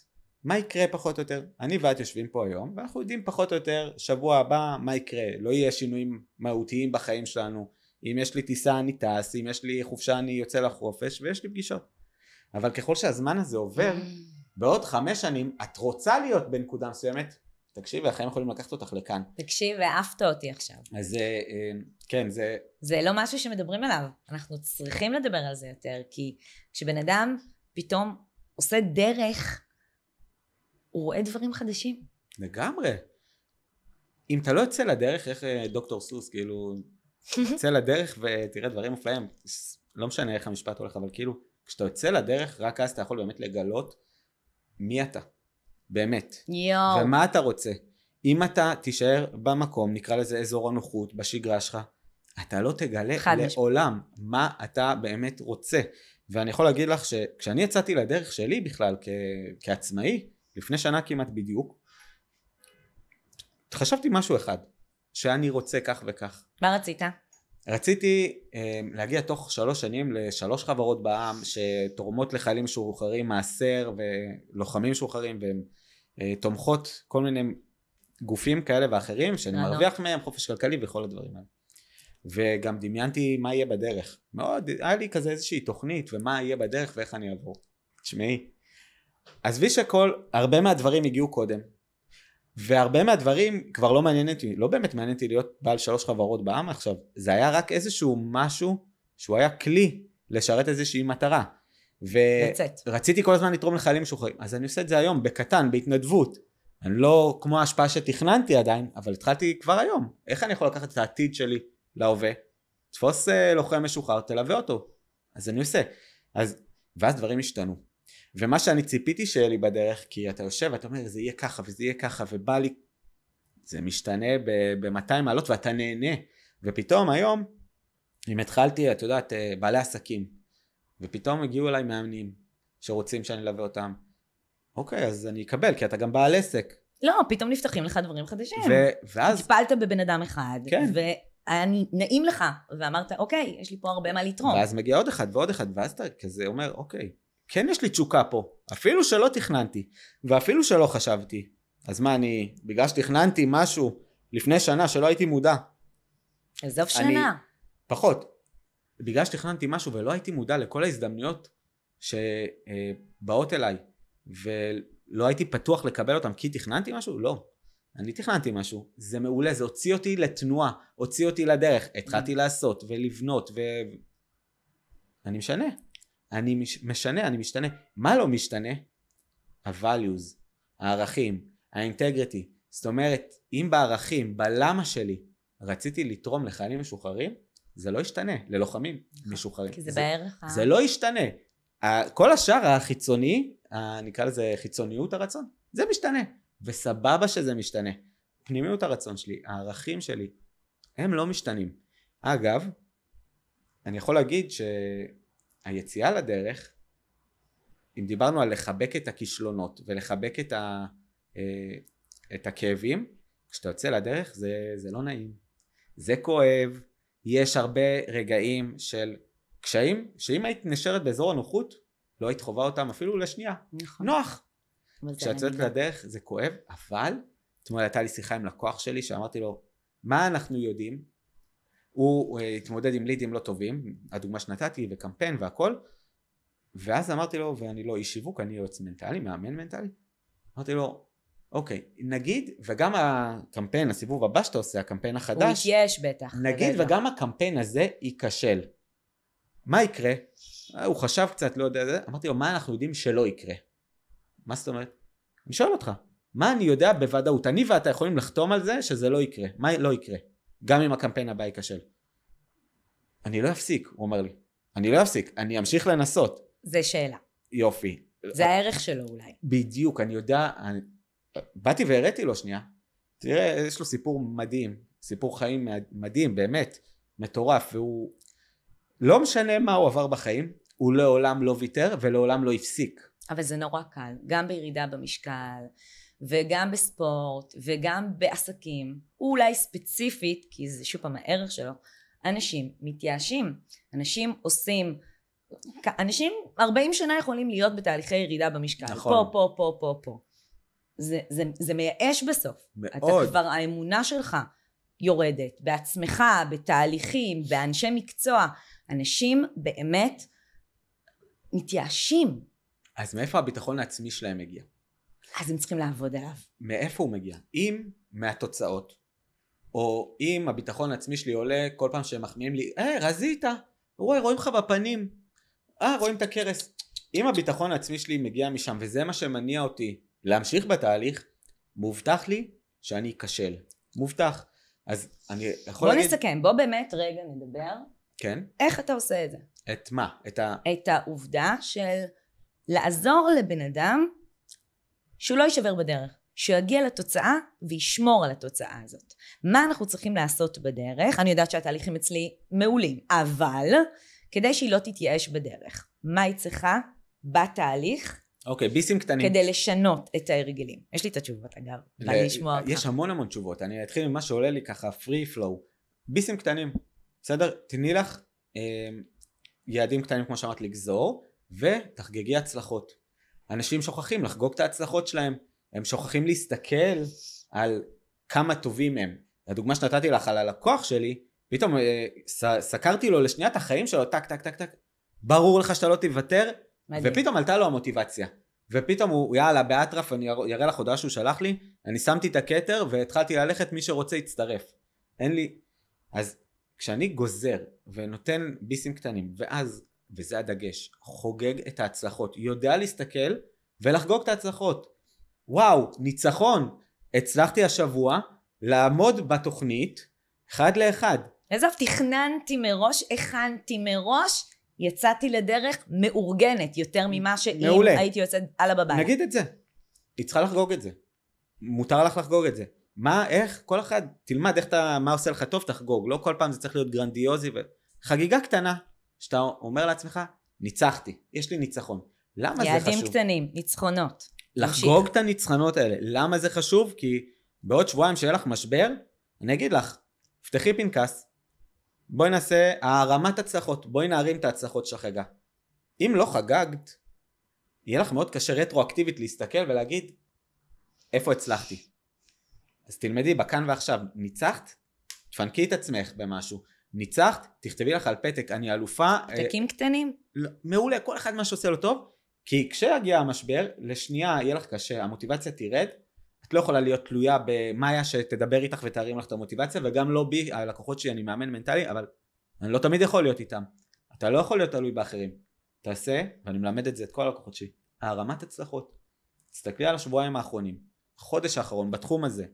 מה יקרה פחות או יותר. אני ואת יושבים פה היום, ואנחנו יודעים פחות או יותר שבוע הבא מה יקרה. לא יהיה שינויים מהותיים בחיים שלנו. אם יש לי טיסה אני טס, אם יש לי חופשה אני יוצא לחופש, ויש לי פגישות. אבל ככל שהזמן הזה עובר, Mm. בעוד חמש שנים את רוצה להיות בנקודה מסוימת, תקשיבי, החיים יכולים לקחת אותך לכאן. תקשיב, העפת אותי עכשיו. אז אה, כן, זה, זה לא משהו שמדברים עליו. אנחנו צריכים לדבר על זה יותר, כי כשבן אדם פתאום עושה דרך, הוא רואה דברים חדשים. לגמרי. אם אתה לא יוצא לדרך, איך אה, דוקטור סוס, כאילו, יוצא לדרך ותראה דברים מופלאים, לא משנה איך המשפט הולך, אבל כאילו, כשאתה יוצא לדרך, רק אז אתה יכול באמת לגלות מי אתה. באמת. יואו. ומה אתה רוצה. אם אתה תישאר במקום, נקרא לזה אזור הנוחות, בשגרה שלך, אתה לא תגלה. לעולם מה אתה באמת רוצה. ואני יכול להגיד לך שכשאני יצאתי לדרך שלי בכלל כ- כעצמאי, לפני שנה כמעט בדיוק, חשבתי משהו אחד, שאני רוצה כך וכך. מה רצית? רציתי אה, להגיע תוך שלוש שנים לשלוש חברות בעם שתורמות לחיילים משוחררים מעשר ולוחמים משוחררים אה, תומכות כל מיני גופים כאלה ואחרים שאני לענות. מרוויח מהם חופש כלכלי וכל הדברים האלה. וגם דמיינתי מה יהיה בדרך. מאוד, היה לי כזה איזושהי תוכנית ומה יהיה בדרך ואיך אני אעבור. תשמעי, עזבי שכל, הרבה מהדברים הגיעו קודם. והרבה מהדברים כבר לא מעניין אותי, לא באמת מעניין אותי להיות בעל שלוש חברות בעם עכשיו, זה היה רק איזשהו משהו שהוא היה כלי לשרת איזושהי מטרה. ורציתי כל הזמן לתרום לחיילים משוחררים, אז אני עושה את זה היום, בקטן, בהתנדבות. אני לא כמו ההשפעה שתכננתי עדיין, אבל התחלתי כבר היום. איך אני יכול לקחת את העתיד שלי להווה? תפוס אה, לוחם משוחרר, תלווה אותו. אז אני עושה. אז, ואז דברים השתנו. ומה שאני ציפיתי שיהיה לי בדרך, כי אתה יושב ואתה אומר זה יהיה ככה וזה יהיה ככה ובא לי, זה משתנה ב-200 מעלות ואתה נהנה. ופתאום היום, אם התחלתי, את יודעת, אה, בעלי עסקים, ופתאום הגיעו אליי מאמנים שרוצים שאני אלווה אותם. אוקיי, אז אני אקבל, כי אתה גם בעל עסק. לא, פתאום נפתחים לך דברים חדשים. ו- ואז, טיפלת בבן אדם אחד, כן. והיה נעים לך, ואמרת, אוקיי, יש לי פה הרבה מה לתרום. ואז מגיע עוד אחד ועוד אחד, ואז אתה כזה אומר, אוקיי, כן יש לי תשוקה פה, אפילו שלא תכננתי, ואפילו שלא חשבתי. אז מה, אני, בגלל שתכננתי משהו לפני שנה שלא הייתי מודע, עזוב אני- שנה. פחות. בגלל שתכננתי משהו ולא הייתי מודע לכל ההזדמנויות שבאות אליי, ולא הייתי פתוח לקבל אותם כי תכננתי משהו? לא. אני תכננתי משהו, זה מעולה, זה הוציא אותי לתנועה, הוציא אותי לדרך, התחלתי לעשות ולבנות ו... אני משנה. אני מש... משנה, אני משתנה. מה לא משתנה? ה-values, הערכים, האינטגריטי. זאת אומרת, אם בערכים, בלמה שלי, רציתי לתרום לחיילים משוחררים, זה לא ישתנה, ללוחמים משוחררים. כי זה בערך ה... זה לא ישתנה. כל השאר החיצוני, נקרא לזה חיצוניות הרצון, זה משתנה. וסבבה שזה משתנה. פנימיות הרצון שלי, הערכים שלי, הם לא משתנים. אגב, אני יכול להגיד שהיציאה לדרך, אם דיברנו על לחבק את הכישלונות ולחבק את, ה, אה, את הכאבים, כשאתה יוצא לדרך זה, זה לא נעים. זה כואב, יש הרבה רגעים של קשיים, שאם היית נשארת באזור הנוחות, לא היית חווה אותם אפילו לשנייה. נכון. נוח. כשאת יוצאת. לדרך זה כואב, אבל אתמול הייתה לי שיחה עם לקוח שלי שאמרתי לו, מה אנחנו יודעים? הוא, הוא אה, התמודד עם לידים לא טובים, הדוגמה שנתתי וקמפיין והכל, ואז אמרתי לו, ואני לא איש שיווק, אני יועץ מנטלי, מאמן מנטלי, אמרתי לו, אוקיי, נגיד, וגם הקמפיין, הסיבוב הבא שאתה עושה, הקמפיין הוא החדש, התייאש בטח. נגיד לרגע. וגם הקמפיין הזה ייכשל. מה יקרה? אה, הוא חשב קצת, לא יודע, זה, אמרתי לו, מה אנחנו יודעים שלא יקרה? מה זאת אומרת? אני שואל אותך, מה אני יודע בוודאות? אני ואתה יכולים לחתום על זה שזה לא יקרה. מה לא יקרה? גם אם הקמפיין הבא ייכשל. אני לא אפסיק, הוא אומר לי. אני לא אפסיק, אני אמשיך לנסות. זה שאלה. יופי. זה הערך שלו אולי. בדיוק, אני יודע, אני... באתי והראיתי לו שנייה, תראה, יש לו סיפור מדהים, סיפור חיים מדהים, באמת, מטורף, והוא, לא משנה מה הוא עבר בחיים, הוא לעולם לא ויתר ולעולם לא הפסיק. אבל זה נורא קל, גם בירידה במשקל, וגם בספורט, וגם בעסקים, אולי ספציפית, כי זה שוב פעם הערך שלו, אנשים מתייאשים, אנשים עושים, אנשים 40 שנה יכולים להיות בתהליכי ירידה במשקל, נכון. פה, פה, פה, פה, פה. זה, זה, זה מייאש בסוף. אתה מאוד. כבר, האמונה שלך יורדת, בעצמך, בתהליכים, באנשי מקצוע. אנשים באמת מתייאשים, אז מאיפה הביטחון העצמי שלהם מגיע? אז הם צריכים לעבוד עליו. מאיפה הוא מגיע? אם מהתוצאות, או אם הביטחון העצמי שלי עולה כל פעם שהם מחמיאים לי, אה, רזית, רואה, רואים לך בפנים, אה, רואים את הכרס. אם הביטחון העצמי שלי מגיע משם, וזה מה שמניע אותי להמשיך בתהליך, מובטח לי שאני אכשל. מובטח. אז אני יכול בוא להגיד... נסכם, בוא באמת רגע נדבר כן? איך אתה עושה את זה. את מה? את ה... את העובדה של לעזור לבן אדם שהוא לא יישבר בדרך, שהוא יגיע לתוצאה וישמור על התוצאה הזאת. מה אנחנו צריכים לעשות בדרך? אני יודעת שהתהליכים אצלי מעולים, אבל כדי שהיא לא תתייאש בדרך, מה היא צריכה בתהליך אוקיי, ביסים קטנים. כדי לשנות את ההרגלים? יש לי את התשובות אגב, בא לי לשמוע אותך. יש המון המון תשובות, אני אתחיל ממה שעולה לי ככה free flow. ביסים קטנים, בסדר? תני לך אה, יעדים קטנים כמו שאמרת לגזור, ותחגגי הצלחות. אנשים שוכחים לחגוג את ההצלחות שלהם, הם שוכחים להסתכל על כמה טובים הם. הדוגמה שנתתי לך על הלקוח שלי, פתאום אה, ס, סקרתי לו לשנייה את החיים שלו, טק טק טק טק, ברור לך שאתה לא תוותר, מדהים. ופתאום עלתה לו המוטיבציה. ופתאום הוא, יאללה, באטרף, אני אראה לך הודעה שהוא שלח לי, אני שמתי את הכתר והתחלתי ללכת, מי שרוצה יצטרף. אין לי... אז כשאני גוזר ונותן ביסים קטנים, ואז, וזה הדגש, חוגג את ההצלחות, יודע להסתכל ולחגוג את ההצלחות. וואו, ניצחון. הצלחתי השבוע לעמוד בתוכנית אחד לאחד. עזוב, תכננתי מראש, הכנתי מראש, יצאתי לדרך מאורגנת יותר ממה שאם מעולה. הייתי יוצאת הלאה בבית. נגיד את זה. היא צריכה לחגוג את זה. מותר לך לחגוג את זה. מה, איך, כל אחד, תלמד איך אתה, מה עושה לך טוב, תחגוג. לא כל פעם זה צריך להיות גרנדיוזי. ו... חגיגה קטנה, שאתה אומר לעצמך, ניצחתי, יש לי ניצחון. למה זה יעדים חשוב? קטנים, ניצחונות. לחגוג את הניצחונות האלה. למה זה חשוב? כי בעוד שבועיים שיהיה לך משבר, אני אגיד לך, פתחי פנקס, בואי נעשה הרמת הצלחות, בואי נערים את ההצלחות רגע. אם לא חגגת, יהיה לך מאוד קשה רטרואקטיבית להסתכל ולהגיד, איפה הצלחתי? אז תלמדי בכאן ועכשיו, ניצחת? תפנקי את עצמך במשהו. ניצחת? תכתבי לך על פתק, אני אלופה. אה, פתקים קטנים? לא, מעולה, כל אחד מה שעושה לו טוב, כי כשיגיע המשבר, לשנייה יהיה לך קשה, המוטיבציה תרד, את לא יכולה להיות תלויה במאיה שתדבר איתך ותרים לך את המוטיבציה, וגם לא בי, הלקוחות שלי, אני מאמן מנטלי, אבל אני לא תמיד יכול להיות איתם. אתה לא יכול להיות תלוי באחרים. תעשה, ואני מלמד את זה את כל הלקוחות שלי, הרמת הצלחות. תסתכלי על השבועיים האחרונים, החודש האחרון, בתחום הזה,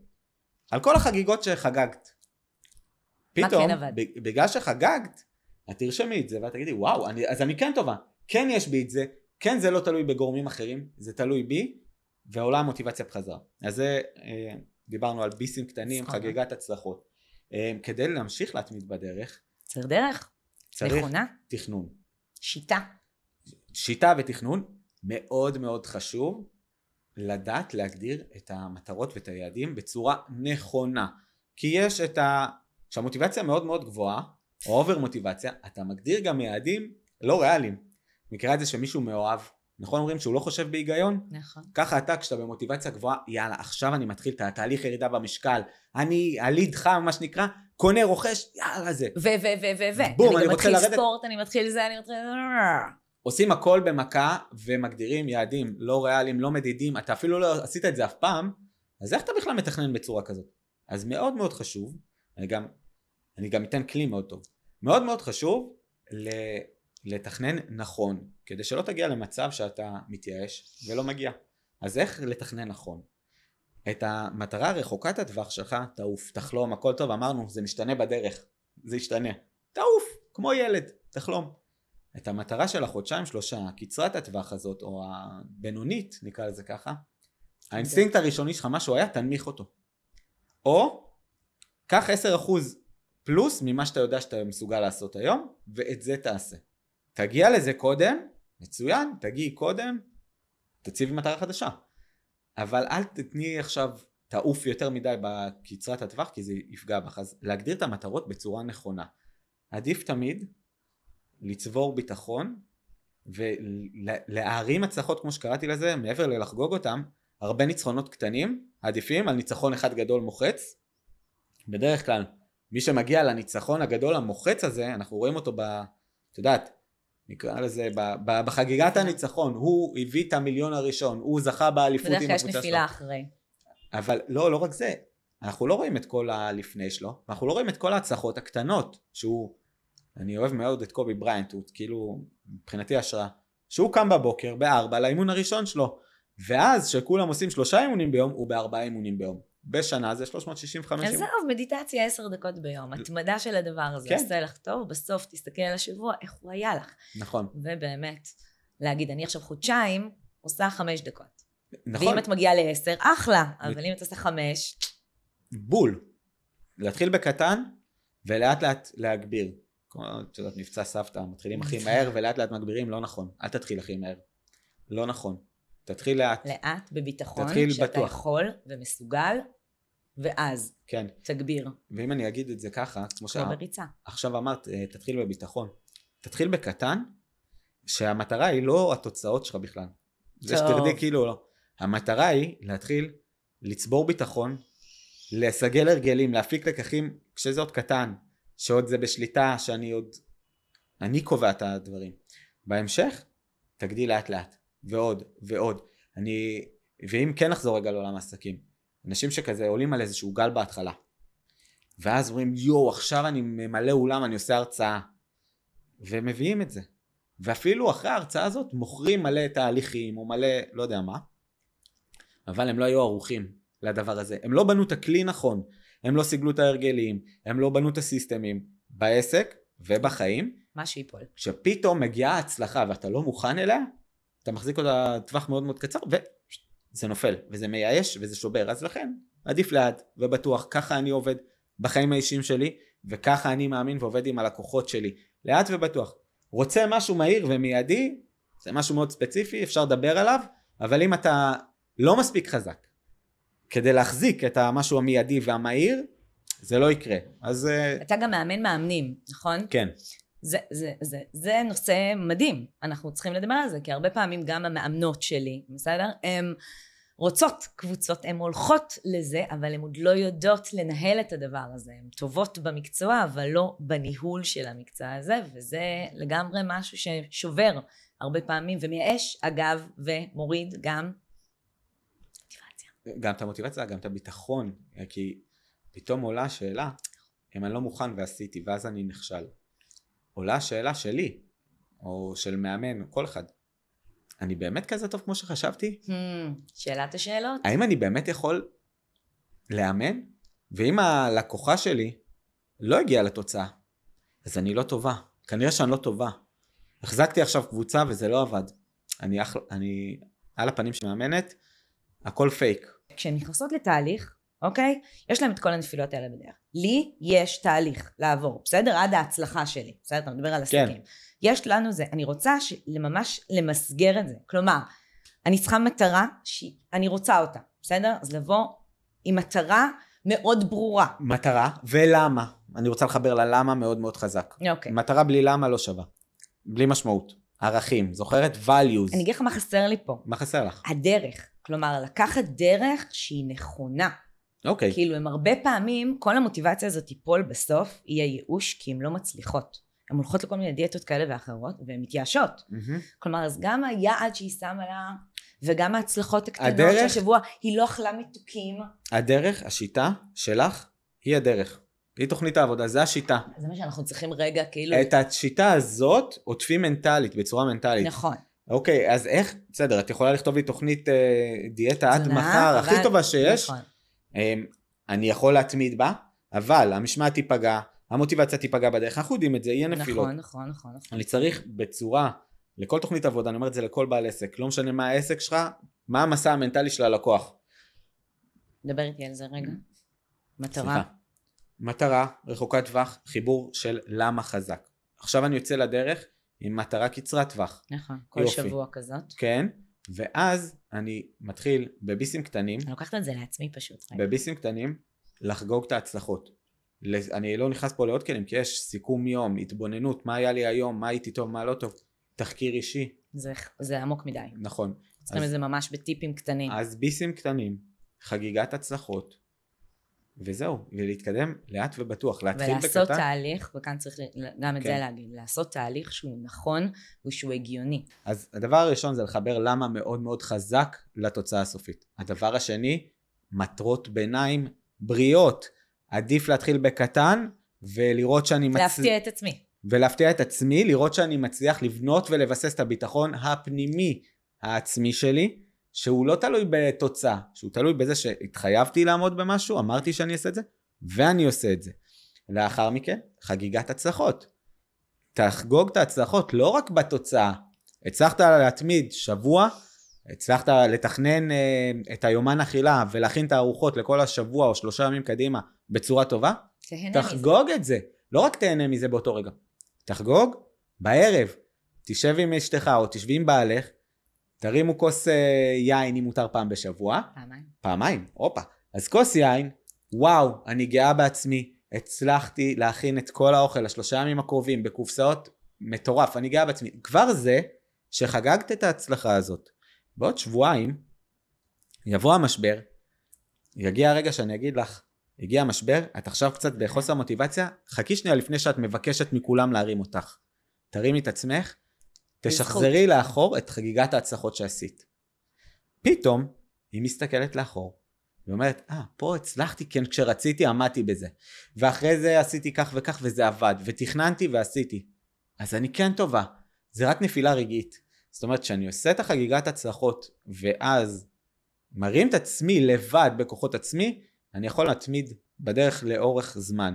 על כל החגיגות שחגגת. מה פתאום, כן בגלל שחגגת, את תרשמי את זה ואת תגידי וואו אני, אז אני כן טובה כן יש בי את זה כן זה לא תלוי בגורמים אחרים זה תלוי בי ועולה המוטיבציה בחזרה אז זה אה, דיברנו על ביסים קטנים. חגיגת הצלחות. אה, כדי להמשיך להתמיד בדרך צריך דרך, צריך נכונה, תכנון. שיטה. שיטה ותכנון מאוד מאוד חשוב לדעת להגדיר את המטרות ואת היעדים בצורה נכונה. כי יש את ה... כשהמוטיבציה מאוד מאוד גבוהה או אובר מוטיבציה אתה מגדיר גם יעדים לא ריאליים. מכירה את זה שמישהו מאוהב נכון אומרים שהוא לא חושב בהיגיון נכון. ככה אתה כשאתה במוטיבציה גבוהה יאללה עכשיו אני מתחיל את התהליך ירידה במשקל אני הליד חם מה שנקרא קונה רוכש יאללה זה ו, ו, ו, ו, ו. בום, אני גם רוצה מתחיל לרדת. ספורט, אני מתחיל זה, אני מתחיל... עושים הכל במכה ומגדירים יעדים לא ריאליים, לא מדידים, אתה אפילו לא עשית את זה אף פעם, אז איך אתה בכלל מתכנן בצורה כזאת? אז מאוד מאוד חשוב, אני גם, אני גם אתן כלי מאוד טוב, מאוד מאוד חשוב לתכנן נכון, כדי שלא תגיע למצב שאתה מתייאש ולא מגיע. אז איך לתכנן נכון? את המטרה הרחוקת הטווח שלך, תעוף, תחלום, הכל טוב, אמרנו, זה משתנה בדרך, זה ישתנה. תעוף, כמו ילד, תחלום. את המטרה של החודשיים שלושה, קצרת הטווח הזאת, או הבינונית, נקרא לזה ככה, האינסטינקט הראשוני שלך, מה שהוא היה, תנמיך אותו. או, קח 10% פלוס ממה שאתה יודע שאתה מסוגל לעשות היום, ואת זה תעשה. תגיע לזה קודם, מצוין, תגיעי קודם, תציבי מטרה חדשה. אבל אל תתני עכשיו, תעוף יותר מדי בקצרת הטווח, כי זה יפגע בך. אז להגדיר את המטרות בצורה נכונה. עדיף תמיד לצבור ביטחון ולהערים הצלחות כמו שקראתי לזה, מעבר ללחגוג אותם, הרבה ניצחונות קטנים עדיפים על ניצחון אחד גדול מוחץ. בדרך כלל מי שמגיע לניצחון הגדול המוחץ הזה, אנחנו רואים אותו ב... את יודעת, נקרא לזה, בחגיגת הניצחון, הוא הביא את המיליון הראשון, הוא זכה באליפות עם הקבוצה שלו. בדרך כלל יש נפילה אחרי. אבל לא, לא רק זה, אנחנו לא רואים את כל הלפני שלו, אנחנו לא רואים את כל ההצלחות הקטנות, שהוא, אני אוהב מאוד את קובי בריינט, הוא כאילו, מבחינתי השראה, שהוא קם בבוקר בארבע לאימון הראשון שלו, ואז שכולם עושים שלושה אימונים ביום, הוא בארבעה אימונים ביום. בשנה זה 365 יום. עזוב, מדיטציה עשר דקות ביום, התמדה של הדבר הזה, כן. עושה לך טוב, בסוף תסתכל על השבוע, איך הוא היה לך. נכון. ובאמת, להגיד, אני עכשיו חודשיים, עושה חמש דקות. נכון. ואם את מגיעה לעשר, אחלה, אבל אם את עושה חמש... בול. להתחיל בקטן, ולאט לאט להגביר. כמו, את יודעת, מבצע סבתא, מתחילים הכי מהר, ולאט לאט מגבירים, לא נכון. אל תתחיל הכי מהר. לא נכון. תתחיל לאט. לאט, בביטחון, תתחיל שאתה בטוח. יכול ומסוגל, ואז כן. תגביר. ואם אני אגיד את זה ככה, כמו שבריצה. עכשיו אמרת, אה, תתחיל בביטחון. תתחיל בקטן, שהמטרה היא לא התוצאות שלך בכלל. זה שתרדי כאילו לא. המטרה היא להתחיל לצבור ביטחון, לסגל הרגלים, להפיק לקחים, כשזה עוד קטן, שעוד זה בשליטה, שאני עוד... אני קובע את הדברים. בהמשך, תגדיל לאט לאט, ועוד, ועוד. אני... ואם כן נחזור רגע לעולם העסקים, אנשים שכזה עולים על איזשהו גל בהתחלה. ואז אומרים יואו עכשיו אני ממלא אולם אני עושה הרצאה. ומביאים את זה. ואפילו אחרי ההרצאה הזאת מוכרים מלא תהליכים או מלא לא יודע מה. אבל הם לא היו ערוכים לדבר הזה. הם לא בנו את הכלי נכון. הם לא סיגלו את ההרגלים. הם לא בנו את הסיסטמים. בעסק ובחיים. מה שיפול. כשפתאום מגיעה הצלחה ואתה לא מוכן אליה, אתה מחזיק אותה טווח מאוד מאוד קצר זה נופל וזה מייאש וזה שובר. אז לכן עדיף לאט ובטוח ככה אני עובד בחיים האישיים שלי וככה אני מאמין ועובד עם הלקוחות שלי. לאט ובטוח. רוצה משהו מהיר ומיידי זה משהו מאוד ספציפי אפשר לדבר עליו אבל אם אתה לא מספיק חזק כדי להחזיק את המשהו המיידי והמהיר זה לא יקרה. אז אה, אתה גם מאמן מאמנים נכון? כן. זה, זה, זה, זה נושא מדהים, אנחנו צריכים לדבר על זה, כי הרבה פעמים גם המאמנות שלי, בסדר? הן רוצות קבוצות, הן הולכות לזה, אבל הן עוד לא יודעות לנהל את הדבר הזה. הן טובות במקצוע, אבל לא בניהול של המקצוע הזה, וזה לגמרי משהו ששובר הרבה פעמים, ומייאש, אגב, ומוריד גם מוטיבציה. גם את המוטיבציה, גם את הביטחון, כי פתאום עולה השאלה, אם אני לא מוכן ועשיתי, ואז אני נכשל. עולה השאלה שלי, או של מאמן, או כל אחד. אני באמת כזה טוב כמו שחשבתי? Hmm, שאלת השאלות. האם אני באמת יכול לאמן? ואם הלקוחה שלי לא הגיעה לתוצאה, אז אני לא טובה. כנראה שאני לא טובה. החזקתי עכשיו קבוצה וזה לא עבד. אני, אח... אני על הפנים שמאמנת, הכל פייק. כשהן נכנסות לתהליך, אוקיי? יש להם את כל הנפילות האלה בדרך. לי יש תהליך לעבור, בסדר? עד ההצלחה שלי, בסדר? אתה מדבר על עסקים. כן. יש לנו זה, אני רוצה ממש למסגר את זה. כלומר, אני צריכה מטרה שאני רוצה אותה, בסדר? אז לבוא עם מטרה מאוד ברורה. מטרה ולמה. אני רוצה לחבר ללמה מאוד מאוד חזק. אוקיי. מטרה בלי למה לא שווה. בלי משמעות. ערכים. זוכרת? values. אני אגיד לך מה חסר לי פה. מה חסר לך? הדרך. כלומר, לקחת דרך שהיא נכונה. אוקיי. כאילו, הם הרבה פעמים, כל המוטיבציה הזאת תיפול בסוף, יהיה ייאוש, כי הן לא מצליחות. הן הולכות לכל מיני דיאטות כאלה ואחרות, והן מתייאשות. Mm-hmm. כלומר, אז גם היעד שהיא שמה לה, וגם ההצלחות הקטנות הדרך- של השבוע, היא לא אכלה מתוקים. הדרך, השיטה שלך, היא הדרך. היא תוכנית העבודה, זה השיטה. זה מה שאנחנו צריכים רגע, כאילו... את השיטה הזאת עוטפים מנטלית, בצורה מנטלית. נכון. אוקיי, אז איך, בסדר, את יכולה לכתוב לי תוכנית אה, דיאטה עד מחר, הכי טובה שיש. נכון. אמ, אני יכול להתמיד בה, אבל המשמעת תיפגע, המוטיבציה תיפגע בדרך, אנחנו יודעים את זה, יהיה נפילות. נכון, נכון, נכון. נכון. אני צריך בצורה, לכל תוכנית עבודה, אני אומר את זה לכל בעל עסק, לא משנה מה העסק שלך, מה המסע המנטלי של הלקוח. דבר איתי על זה רגע. מטרה. סליחה. מטרה, רחוקת טווח, חיבור של למה חזק. עכשיו אני יוצא לדרך עם מטרה קצרת טווח, נכון. כל יופי. שבוע כזאת. כן? ואז אני מתחיל בביסים קטנים, אני לוקחת את זה לעצמי פשוט. בביסים קטנים, לחגוג את ההצלחות. אני לא נכנס פה לעוד כלים, כי יש סיכום יום, התבוננות, מה היה לי היום, מה הייתי טוב, מה לא טוב, תחקיר אישי, זה- זה עמוק מדי. נכון. צריכים את זה ממש בטיפים קטנים. אז ביסים קטנים, חגיגת הצלחות, וזהו, ולהתקדם לאט ובטוח, להתחיל ולעשות בקטן. תהליך, וכאן צריך גם את כן. זה להגיד, לעשות תהליך שהוא נכון ושהוא הגיוני. אז הדבר הראשון זה לחבר למה מאוד מאוד חזק לתוצאה הסופית. הדבר השני, מטרות ביניים בריאות. עדיף להתחיל בקטן ולראות שאני מצליח... להפתיע את עצמי. ולהפתיע את עצמי, לראות שאני מצליח לבנות ולבסס את הביטחון הפנימי העצמי שלי, שהוא לא תלוי בתוצאה, שהוא תלוי בזה שהתחייבתי לעמוד במשהו, אמרתי שאני אעשה את זה, ואני עושה את זה. לאחר מכן, חגיגת הצלחות. תחגוג את ההצלחות לא רק בתוצאה. הצלחת להתמיד שבוע, הצלחת לתכנן אה, את היומן אכילה ולהכין את הארוחות לכל השבוע או שלושה ימים קדימה בצורה טובה, תהנה מזה. תחגוג את זה. לא רק תהנה מזה באותו רגע. תחגוג בערב. תשב עם אשתך או תשבי עם בעלך, תרימו כוס אה, יין אם מותר פעם בשבוע. פעמיים. פעמיים, הופה. אז כוס יין, וואו, אני גאה בעצמי. הצלחתי להכין את כל האוכל לשלושה ימים הקרובים בקופסאות מטורף, אני גאה בעצמי. כבר זה שחגגת את ההצלחה הזאת. בעוד שבועיים יבוא המשבר, יגיע הרגע שאני אגיד לך, הגיע המשבר, את עכשיו קצת בחוסר מוטיבציה, חכי שנייה לפני שאת מבקשת מכולם להרים אותך. תרימי את עצמך, תשחזרי לאחור את חגיגת ההצלחות שעשית. פתאום היא מסתכלת לאחור, ואומרת, אה, פה הצלחתי, כן, כשרציתי עמדתי בזה. ואחרי זה עשיתי כך וכך וזה עבד, ותכננתי ועשיתי. אז אני כן טובה. זה רק נפילה רגעית. זאת אומרת, כשאני עושה את החגיגת הצלחות, ואז מרים את עצמי לבד בכוחות עצמי, אני יכול להתמיד בדרך לאורך זמן.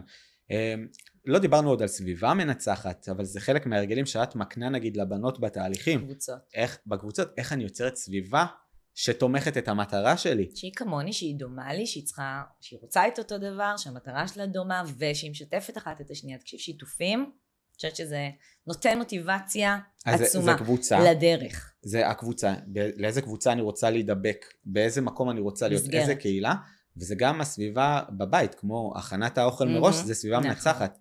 לא דיברנו עוד על סביבה מנצחת, אבל זה חלק מההרגלים שאת מקנה נגיד לבנות בתהליכים. קבוצות. איך, בקבוצות, איך אני יוצרת סביבה שתומכת את המטרה שלי. שהיא כמוני, שהיא דומה לי, שהיא צריכה, שהיא רוצה את אותו דבר, שהמטרה שלה דומה, ושהיא משתפת אחת את השנייה. תקשיב, שיתופים, אני חושבת שזה נותן מוטיבציה אז עצומה זה קבוצה, לדרך. זה הקבוצה, לאיזה קבוצה אני רוצה להידבק, באיזה מקום אני רוצה להיות, מסגרת. איזה קהילה, וזה גם הסביבה בבית, כמו הכנת האוכל מהמם. מראש, זה סביבה נכון. מנצחת.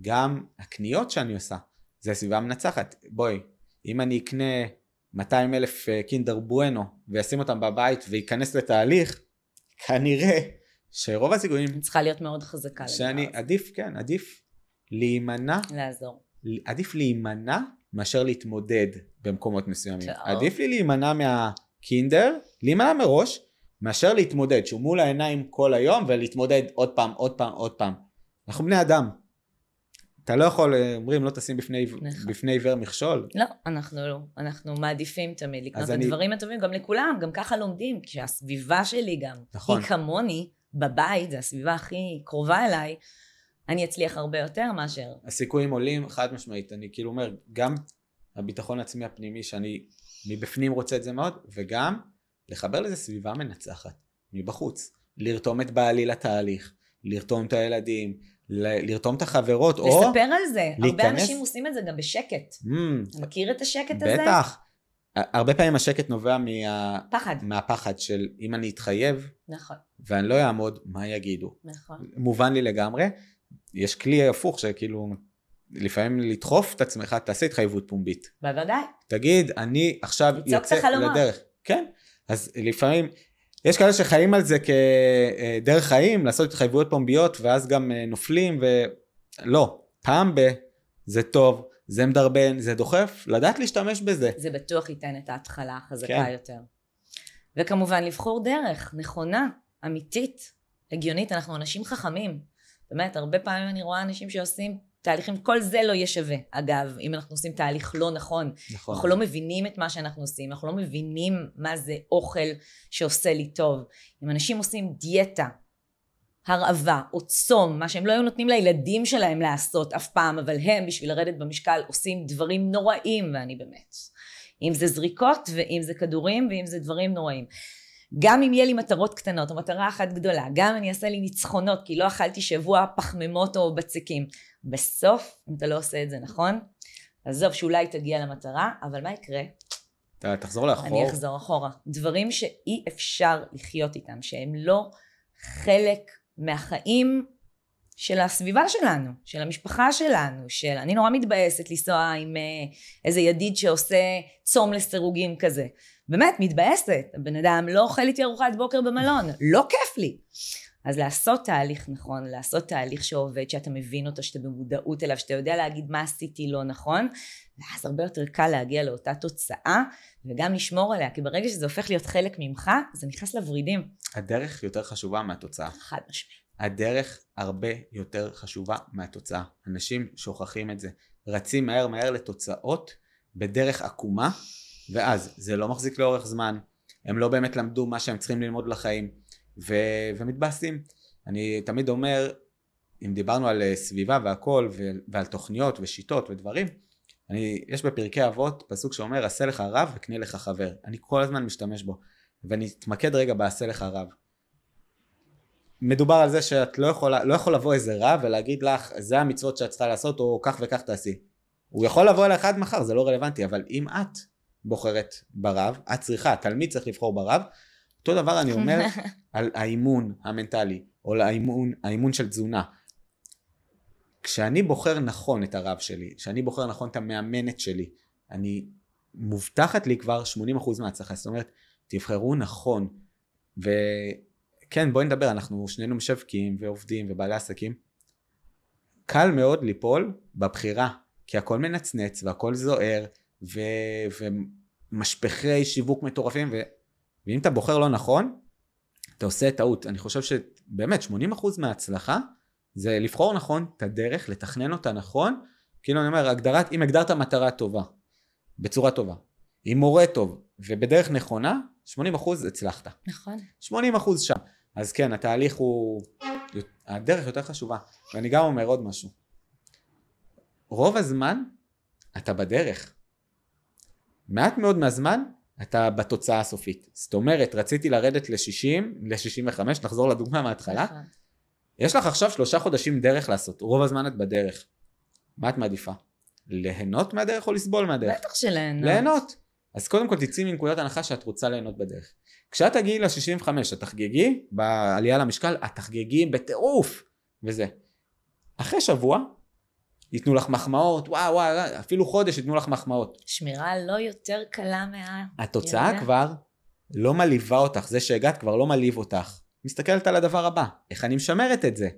גם הקניות שאני עושה, זה סביבה מנצחת. בואי, אם אני אקנה 200 אלף אה, קינדר בואנו ואשים אותם בבית וייכנס לתהליך, כנראה שרוב הסיכויים צריכה להיות מאוד חזקה לדבר שאני הזה. עדיף, כן, עדיף להימנע לעזור. עדיף להימנע מאשר להתמודד במקומות מסוימים. טוב. עדיף לי להימנע מהקינדר, להימנע מראש, מאשר להתמודד, שהוא מול העיניים כל היום ולהתמודד עוד פעם, עוד פעם, עוד פעם. אנחנו בני אדם. אתה לא יכול, אה, אומרים לא תשים בפני, נכון. בפני עיוור מכשול. לא, אנחנו לא. אנחנו מעדיפים תמיד לקנות את אני- הדברים הטובים, גם לכולם, גם ככה לומדים, כשהסביבה שלי גם, נכון. היא כמוני, בבית, זו הסביבה הכי קרובה אליי, אני אצליח הרבה יותר מאשר... הסיכויים עולים חד משמעית. אני כאילו אומר, גם הביטחון העצמי הפנימי שאני מבפנים רוצה את זה מאוד, וגם לחבר לזה סביבה מנצחת מבחוץ. לרתום את בעלי לתהליך, לרתום את הילדים, ל- לרתום את החברות, או... לספר על זה. הרבה להיכנס- אנשים עושים את זה גם בשקט. Mm, אתה מכיר את השקט הזה? בטח. הרבה פעמים השקט נובע מה... פחד. מהפחד של אם אני אתחייב נכון, ואני לא אעמוד, מה יגידו? נכון. מובן לי לגמרי. יש כלי הפוך שכאילו לפעמים לדחוף את עצמך, תעשה התחייבות פומבית. בוודאי. תגיד, אני עכשיו יוצא. לדרך. כן. אז לפעמים, יש כאלה שחיים על זה כדרך חיים, לעשות התחייבויות פומביות, ואז גם אה, נופלים, ולא. פעם ב... זה טוב, זה מדרבן, זה דוחף, לדעת להשתמש בזה. זה בטוח ייתן את ההתחלה החזקה כן. יותר. וכמובן לבחור דרך נכונה, אמיתית, הגיונית, אנחנו אנשים חכמים. באמת, הרבה פעמים אני רואה אנשים שעושים תהליכים, כל זה לא יהיה שווה. אגב, אם אנחנו עושים תהליך לא נכון, נכון. אנחנו לא מבינים את מה שאנחנו עושים, אנחנו לא מבינים מה זה אוכל שעושה לי טוב. אם אנשים עושים דיאטה, הרעבה או צום, מה שהם לא היו נותנים לילדים שלהם לעשות אף פעם, אבל הם בשביל לרדת במשקל עושים דברים נוראים, ואני באמת. אם זה זריקות, ואם זה כדורים, ואם זה דברים נוראים. גם אם יהיה לי מטרות קטנות או מטרה אחת גדולה, גם אם אני אעשה לי ניצחונות כי לא אכלתי שבוע פחמימות או בצקים, בסוף, אם אתה לא עושה את זה נכון, עזוב שאולי תגיע למטרה, אבל מה יקרה? אתה תחזור לאחור. אני אחזור אחורה. דברים שאי אפשר לחיות איתם, שהם לא חלק מהחיים של הסביבה שלנו, של המשפחה שלנו, של אני נורא מתבאסת לנסוע עם אה, איזה ידיד שעושה צום לסירוגין כזה. באמת, מתבאסת. הבן אדם לא אוכל איתי ארוחת בוקר במלון, לא כיף לי. אז לעשות תהליך נכון, לעשות תהליך שעובד, שאתה מבין אותו, שאתה במודעות אליו, שאתה יודע להגיד מה עשיתי לא נכון, ואז הרבה יותר קל להגיע לאותה תוצאה, וגם לשמור עליה, כי ברגע שזה הופך להיות חלק ממך, זה נכנס לוורידים. הדרך יותר חשובה מהתוצאה. חד משמעית. הדרך הרבה יותר חשובה מהתוצאה. אנשים שוכחים את זה. רצים מהר מהר לתוצאות בדרך עקומה, ואז זה לא מחזיק לאורך זמן. הם לא באמת למדו מה שהם צריכים ללמוד לחיים, ו- ומתבאסים. אני תמיד אומר, אם דיברנו על אה, סביבה והכל, ו- ועל תוכניות ושיטות ודברים, אני, יש בפרקי אבות פסוק שאומר, עשה לך רב וקנה לך חבר. אני כל הזמן משתמש בו. ואני אתמקד רגע בעשה לך רב. מדובר על זה שאת לא יכולה, לא יכול לבוא איזה רב ולהגיד לך, זה המצוות שאת צריכה לעשות, או כך וכך תעשי. הוא יכול לבוא אליך עד מחר, זה לא רלוונטי, אבל אם את בוחרת ברב, את צריכה, התלמיד צריך לבחור ברב, אותו דבר אני אומר על האימון המנטלי, או על האימון, האימון של תזונה. כשאני בוחר נכון את הרב שלי, כשאני בוחר נכון את המאמנת שלי, אני מובטחת לי כבר 80% מההצלחה, זאת אומרת, תבחרו נכון, וכן בואי נדבר, אנחנו שנינו משווקים ועובדים ובעלי עסקים, קל מאוד ליפול בבחירה, כי הכל מנצנץ והכל זוהר, ו... ומשפחי שיווק מטורפים, ו... ואם אתה בוחר לא נכון, אתה עושה טעות. אני חושב שבאמת 80% מההצלחה זה לבחור נכון את הדרך, לתכנן אותה נכון, כאילו אני אומר, הגדרת, אם הגדרת מטרה טובה, בצורה טובה, עם מורה טוב ובדרך נכונה, 80% הצלחת. נכון. 80% שם. אז כן, התהליך הוא... הדרך יותר חשובה. ואני גם אומר עוד משהו. רוב הזמן אתה בדרך. מעט מאוד מהזמן אתה בתוצאה הסופית. זאת אומרת, רציתי לרדת ל-60, ל-65, נחזור לדוגמה מההתחלה. נכון. יש לך עכשיו שלושה חודשים דרך לעשות, רוב הזמן את בדרך. מה את מעדיפה? ליהנות מהדרך או לסבול מהדרך? בטח שליהנות. ליהנות. אז קודם כל תצאי מנקודת הנחה שאת רוצה ליהנות בדרך. כשאת תגיעי ל-65, את תחגגי בעלייה למשקל, את תחגגי בטירוף, וזה. אחרי שבוע, ייתנו לך מחמאות, וואו וואו, אפילו חודש ייתנו לך מחמאות. שמירה לא יותר קלה מה... התוצאה ידע. כבר לא מלהיבה אותך, זה שהגעת כבר לא מלהיב אותך. מסתכלת על הדבר הבא, איך אני משמרת את זה?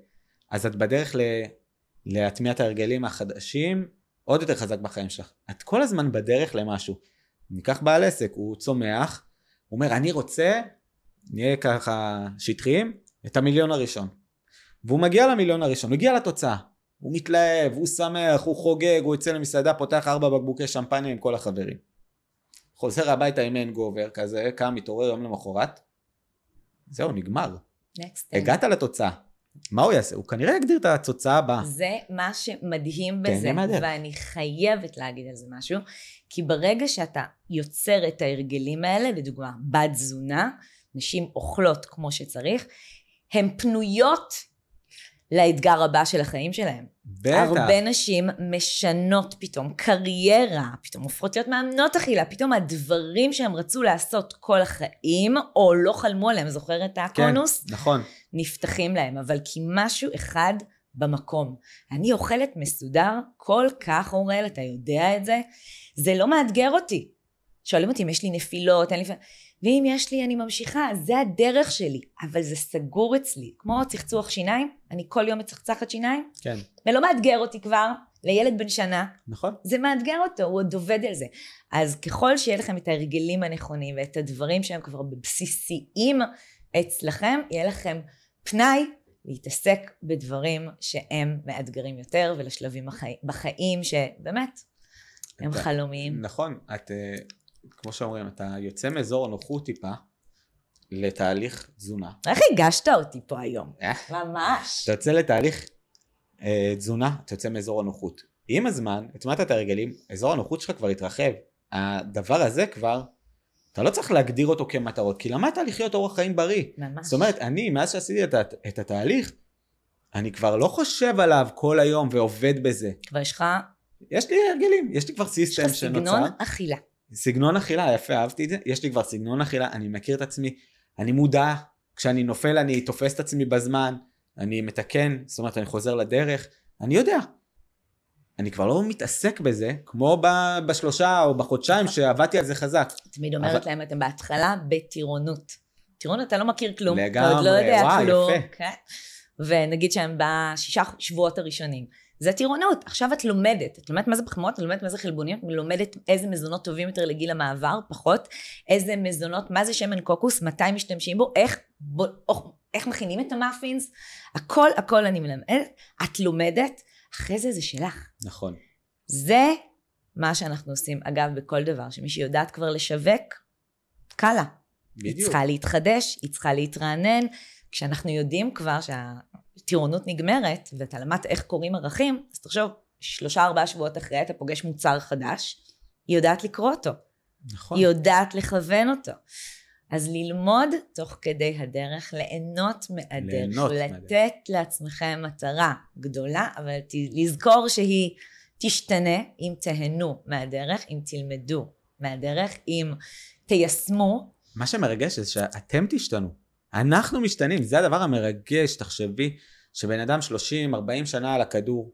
אז את בדרך ל... להטמיע את ההרגלים החדשים עוד יותר חזק בחיים שלך. את כל הזמן בדרך למשהו. ניקח בעל עסק, הוא צומח, הוא אומר אני רוצה, נהיה ככה שטחיים, את המיליון הראשון. והוא מגיע למיליון הראשון, הוא הגיע לתוצאה. הוא מתלהב, הוא שמח, הוא חוגג, הוא יוצא למסעדה, פותח ארבע בקבוקי שמפניה עם כל החברים. חוזר הביתה עם אין גובר כזה, קם, מתעורר יום למחרת, זהו, נגמר. הגעת לתוצאה. מה הוא יעשה? הוא כנראה יגדיר את התוצאה הבאה. זה מה שמדהים תהנה בזה. ואני חייבת להגיד על זה משהו, כי ברגע שאתה יוצר את ההרגלים האלה, לדוגמה, בת תזונה, נשים אוכלות כמו שצריך, הן פנויות לאתגר הבא של החיים שלהם. בטח. הרבה נשים משנות פתאום קריירה, פתאום הופכות להיות מאמנות אכילה, פתאום הדברים שהם רצו לעשות כל החיים, או לא חלמו עליהם, זוכר את כן, הקונוס? נכון. נפתחים להם, אבל כי משהו אחד במקום. אני אוכלת מסודר כל כך, אוראל, אתה יודע את זה? זה לא מאתגר אותי. שואלים אותי אם יש לי נפילות, אין לי... ואם יש לי, אני ממשיכה, זה הדרך שלי, אבל זה סגור אצלי. כמו צחצוח שיניים, אני כל יום מצחצחת שיניים, כן, ולא מאתגר אותי כבר, לילד בן שנה, נכון. זה מאתגר אותו, הוא עוד עובד על זה. אז ככל שיהיה לכם את ההרגלים הנכונים ואת הדברים שהם כבר בבסיסיים אצלכם, יהיה לכם פנאי להתעסק בדברים שהם מאתגרים יותר ולשלבים בחיים, שבאמת הם חלומיים. נכון, את, אה, כמו שאומרים, אתה יוצא מאזור הנוחות טיפה לתהליך תזונה. איך הגשת אותי פה היום? אה? ממש. אתה יוצא לתהליך אה, תזונה, אתה יוצא מאזור הנוחות. עם הזמן, הטמעת את הרגלים, אזור הנוחות שלך כבר התרחב. הדבר הזה כבר, אתה לא צריך להגדיר אותו כמטרות, כי למדת לחיות אורח חיים בריא. ממש. זאת אומרת, אני, מאז שעשיתי את, הת- את התהליך, אני כבר לא חושב עליו כל היום ועובד בזה. כבר יש לך יש לי הרגלים, יש לי כבר יש סיסטם לך סגנון שנוצר. אכילה. סגנון אכילה, יפה, אהבתי את זה. יש לי כבר סגנון אכילה, אני מכיר את עצמי, אני מודע, כשאני נופל אני תופס את עצמי בזמן, אני מתקן, זאת אומרת אני חוזר לדרך, אני יודע. אני כבר לא מתעסק בזה, כמו ב- בשלושה או בחודשיים שעבדתי על זה חזק. תמיד אומרת להם, אתם בהתחלה בטירונות. טירונות, אתה לא מכיר כלום. אתה לגמרי, עוד לא יודע וואי, כלום. יפה. כן? ונגיד שהם בשישה שבועות הראשונים. זה טירונות. עכשיו את לומדת. את לומדת מה זה פחמות, את לומדת מה זה חלבוניות, את לומדת איזה מזונות טובים יותר לגיל המעבר, פחות. איזה מזונות, מה זה שמן קוקוס, מתי משתמשים בו, איך, בו, איך מכינים את המאפינס. הכל, הכל אני מלמדת. את לומדת, אחרי זה זה שלך. נכון. זה מה שאנחנו עושים, אגב, בכל דבר, שמי שיודעת כבר לשווק, קל לה. היא בדיוק. צריכה להתחדש, היא צריכה להתרענן. כשאנחנו יודעים כבר שהטירונות נגמרת, ואתה למדת איך קוראים ערכים, אז תחשוב, שלושה ארבעה שבועות אחרי אתה פוגש מוצר חדש, היא יודעת לקרוא אותו, נכון. היא יודעת לכוון אותו. אז ללמוד תוך כדי הדרך, ליהנות מהדרך, ליהנות לתת מהדרך. לעצמכם מטרה גדולה, אבל ת- לזכור שהיא תשתנה אם תהנו מהדרך, אם תלמדו מהדרך, אם תיישמו. מה שמרגש זה שאתם תשתנו. אנחנו משתנים, זה הדבר המרגש, תחשבי, שבן אדם 30-40 שנה על הכדור,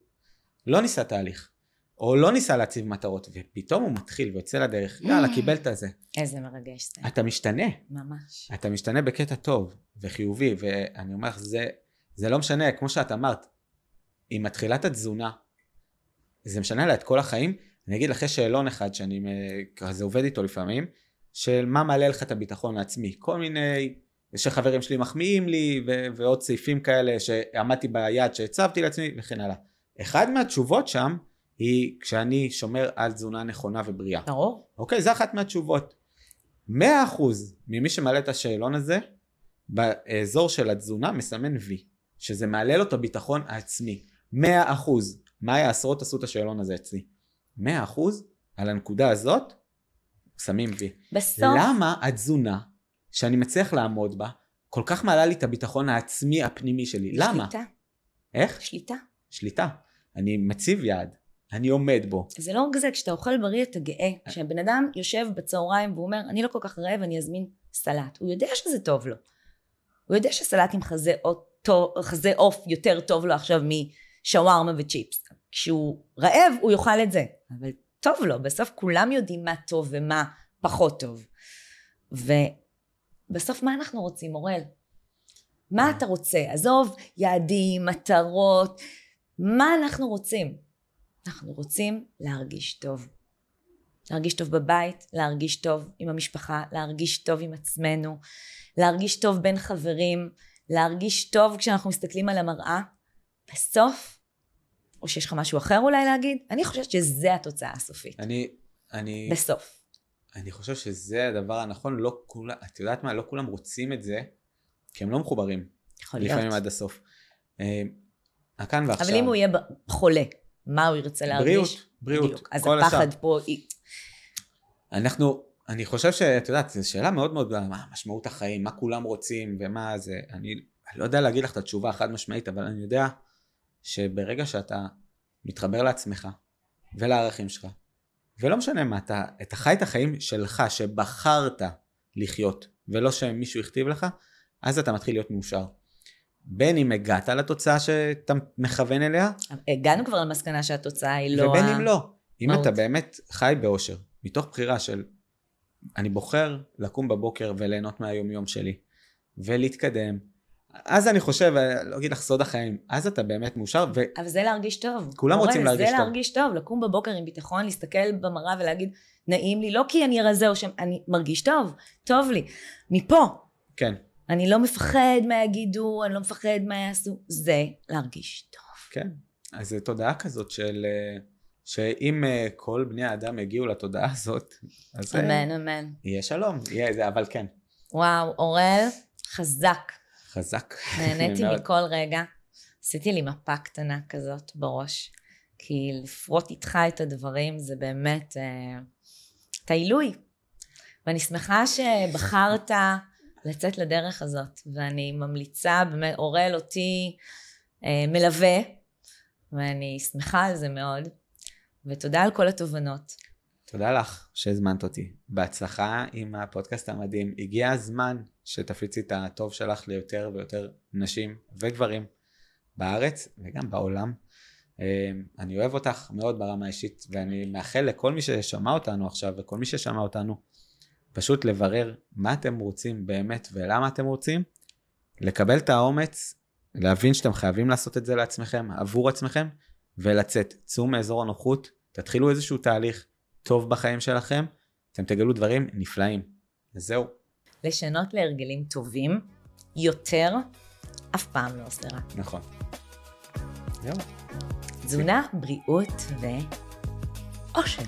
לא ניסה תהליך, או לא ניסה להציב מטרות, ופתאום הוא מתחיל ויוצא לדרך, יאללה, קיבל את הזה. איזה מרגש זה, אתה משתנה, ממש. אתה משתנה בקטע טוב וחיובי, ואני אומר לך, זה, זה לא משנה, כמו שאת אמרת, עם מתחילת התזונה, זה משנה לה את כל החיים. אני אגיד לך, יש שאלון אחד שאני אה, כזה עובד איתו לפעמים, של מה מעלה לך את הביטחון העצמי. כל מיני, שחברים שלי מחמיאים לי, ו- ועוד סעיפים כאלה שעמדתי ביעד שהצבתי לעצמי, וכן הלאה. אחד מהתשובות שם, היא כשאני שומר על תזונה נכונה ובריאה. ברור. אוקיי, זה אחת מהתשובות. 100% ממי שמעלה את השאלון הזה, באזור של התזונה מסמן וי, שזה מעלה לו את הביטחון העצמי. 100%. מאיה עשרות עשו את השאלון הזה אצלי. 100% על הנקודה הזאת, שמים וי. בסוף, למה התזונה, שאני מצליח לעמוד בה, כל כך מעלה לי את הביטחון העצמי הפנימי שלי? למה? שליטה, איך? שליטה. שליטה. אני מציב יעד, אני עומד בו. זה לא רק זה, כשאתה אוכל בריא אתה גאה. כשבן אדם יושב בצהריים והוא אומר, אני לא כל כך רעב, אני אזמין סלט. הוא יודע שזה טוב לו. הוא יודע שסלט עם חזה עוף, חזה עוף יותר טוב לו עכשיו משווארמה וצ'יפס. כשהוא רעב, הוא יאכל את זה. אבל טוב לו, בסוף כולם יודעים מה טוב ומה פחות טוב. ובסוף מה אנחנו רוצים, אוראל? מה אתה רוצה? עזוב יעדים, מטרות, מה אנחנו רוצים? אנחנו רוצים להרגיש טוב. להרגיש טוב בבית, להרגיש טוב עם המשפחה, להרגיש טוב עם עצמנו, להרגיש טוב בין חברים, להרגיש טוב כשאנחנו מסתכלים על המראה. בסוף, או שיש לך משהו אחר אולי להגיד, אני חושבת שזה התוצאה הסופית. אני, אני, בסוף. אני חושב שזה הדבר הנכון, לא כולם, את יודעת מה, לא כולם רוצים את זה, כי הם לא מחוברים, יכול להיות. לפעמים עד הסוף. אה, הכאן ועכשיו. אבל אם הוא יהיה חולה, מה הוא ירצה להרגיש? בריאות, בריאות, בדיוק. אז הפחד השאר. פה, אנחנו, אני חושב שאת יודעת, זו שאלה מאוד מאוד גדולה, מה משמעות החיים, מה כולם רוצים ומה זה, אני, אני לא יודע להגיד לך את התשובה החד משמעית, אבל אני יודע שברגע שאתה מתחבר לעצמך ולערכים שלך, ולא משנה מה, אתה, אתה חי את החיים שלך, שבחרת לחיות, ולא שמישהו הכתיב לך, אז אתה מתחיל להיות מאושר. בין אם הגעת לתוצאה שאתה מכוון אליה, הגענו כבר למסקנה שהתוצאה היא לא... ובין ה- אם לא. אם. אתה באמת חי באושר, מתוך בחירה של אני בוחר לקום בבוקר וליהנות מהיומיום שלי, ולהתקדם. אז אני חושב, לא אגיד לך סוד החיים, אז אתה באמת מאושר, ו... אבל זה להרגיש טוב. כולם רוצים להרגיש זה טוב. להרגיש טוב, לקום בבוקר עם ביטחון, להסתכל במראה ולהגיד, נעים לי, לא כי אני רזה או שאני מרגיש טוב, טוב לי. מפה, כן, אני לא מפחד מה יגידו, אני לא מפחד מה יעשו, זה להרגיש טוב. כן. אז זו תודעה כזאת של... אה, שאם אה, כל בני האדם יגיעו לתודעה הזאת, אז אה, אמן, אמן. יהיה שלום, יהיה זה, אבל כן, וואו, אוראל, חזק. חזק. נהניתי. מכל רגע. עשיתי לי מפה קטנה כזאת בראש. כי לפרוט איתך את הדברים זה באמת, אה, אתה עילוי. ואני שמחה שבחרת לצאת לדרך הזאת, ואני ממליצה, באמת, אוראל אותי אה, מלווה, ואני שמחה על זה מאוד, ותודה על כל התובנות. תודה לך שהזמנת אותי. בהצלחה עם הפודקאסט המדהים. הגיע הזמן שתפיצי את הטוב שלך ליותר ויותר נשים וגברים בארץ וגם בעולם. אה, אני אוהב אותך מאוד ברמה האישית, ואני מאחל לכל מי ששמע אותנו עכשיו וכל מי ששמע אותנו, פשוט לברר מה אתם רוצים באמת ולמה אתם רוצים, לקבל את האומץ, להבין שאתם חייבים לעשות את זה לעצמכם, עבור עצמכם, ולצאת. צאו מאזור הנוחות, תתחילו איזשהו תהליך טוב בחיים שלכם, אתם תגלו דברים נפלאים. וזהו. לשנות להרגלים טובים יותר, אף פעם לא רע. נכון. זהו. תזונה, בריאות ואושר.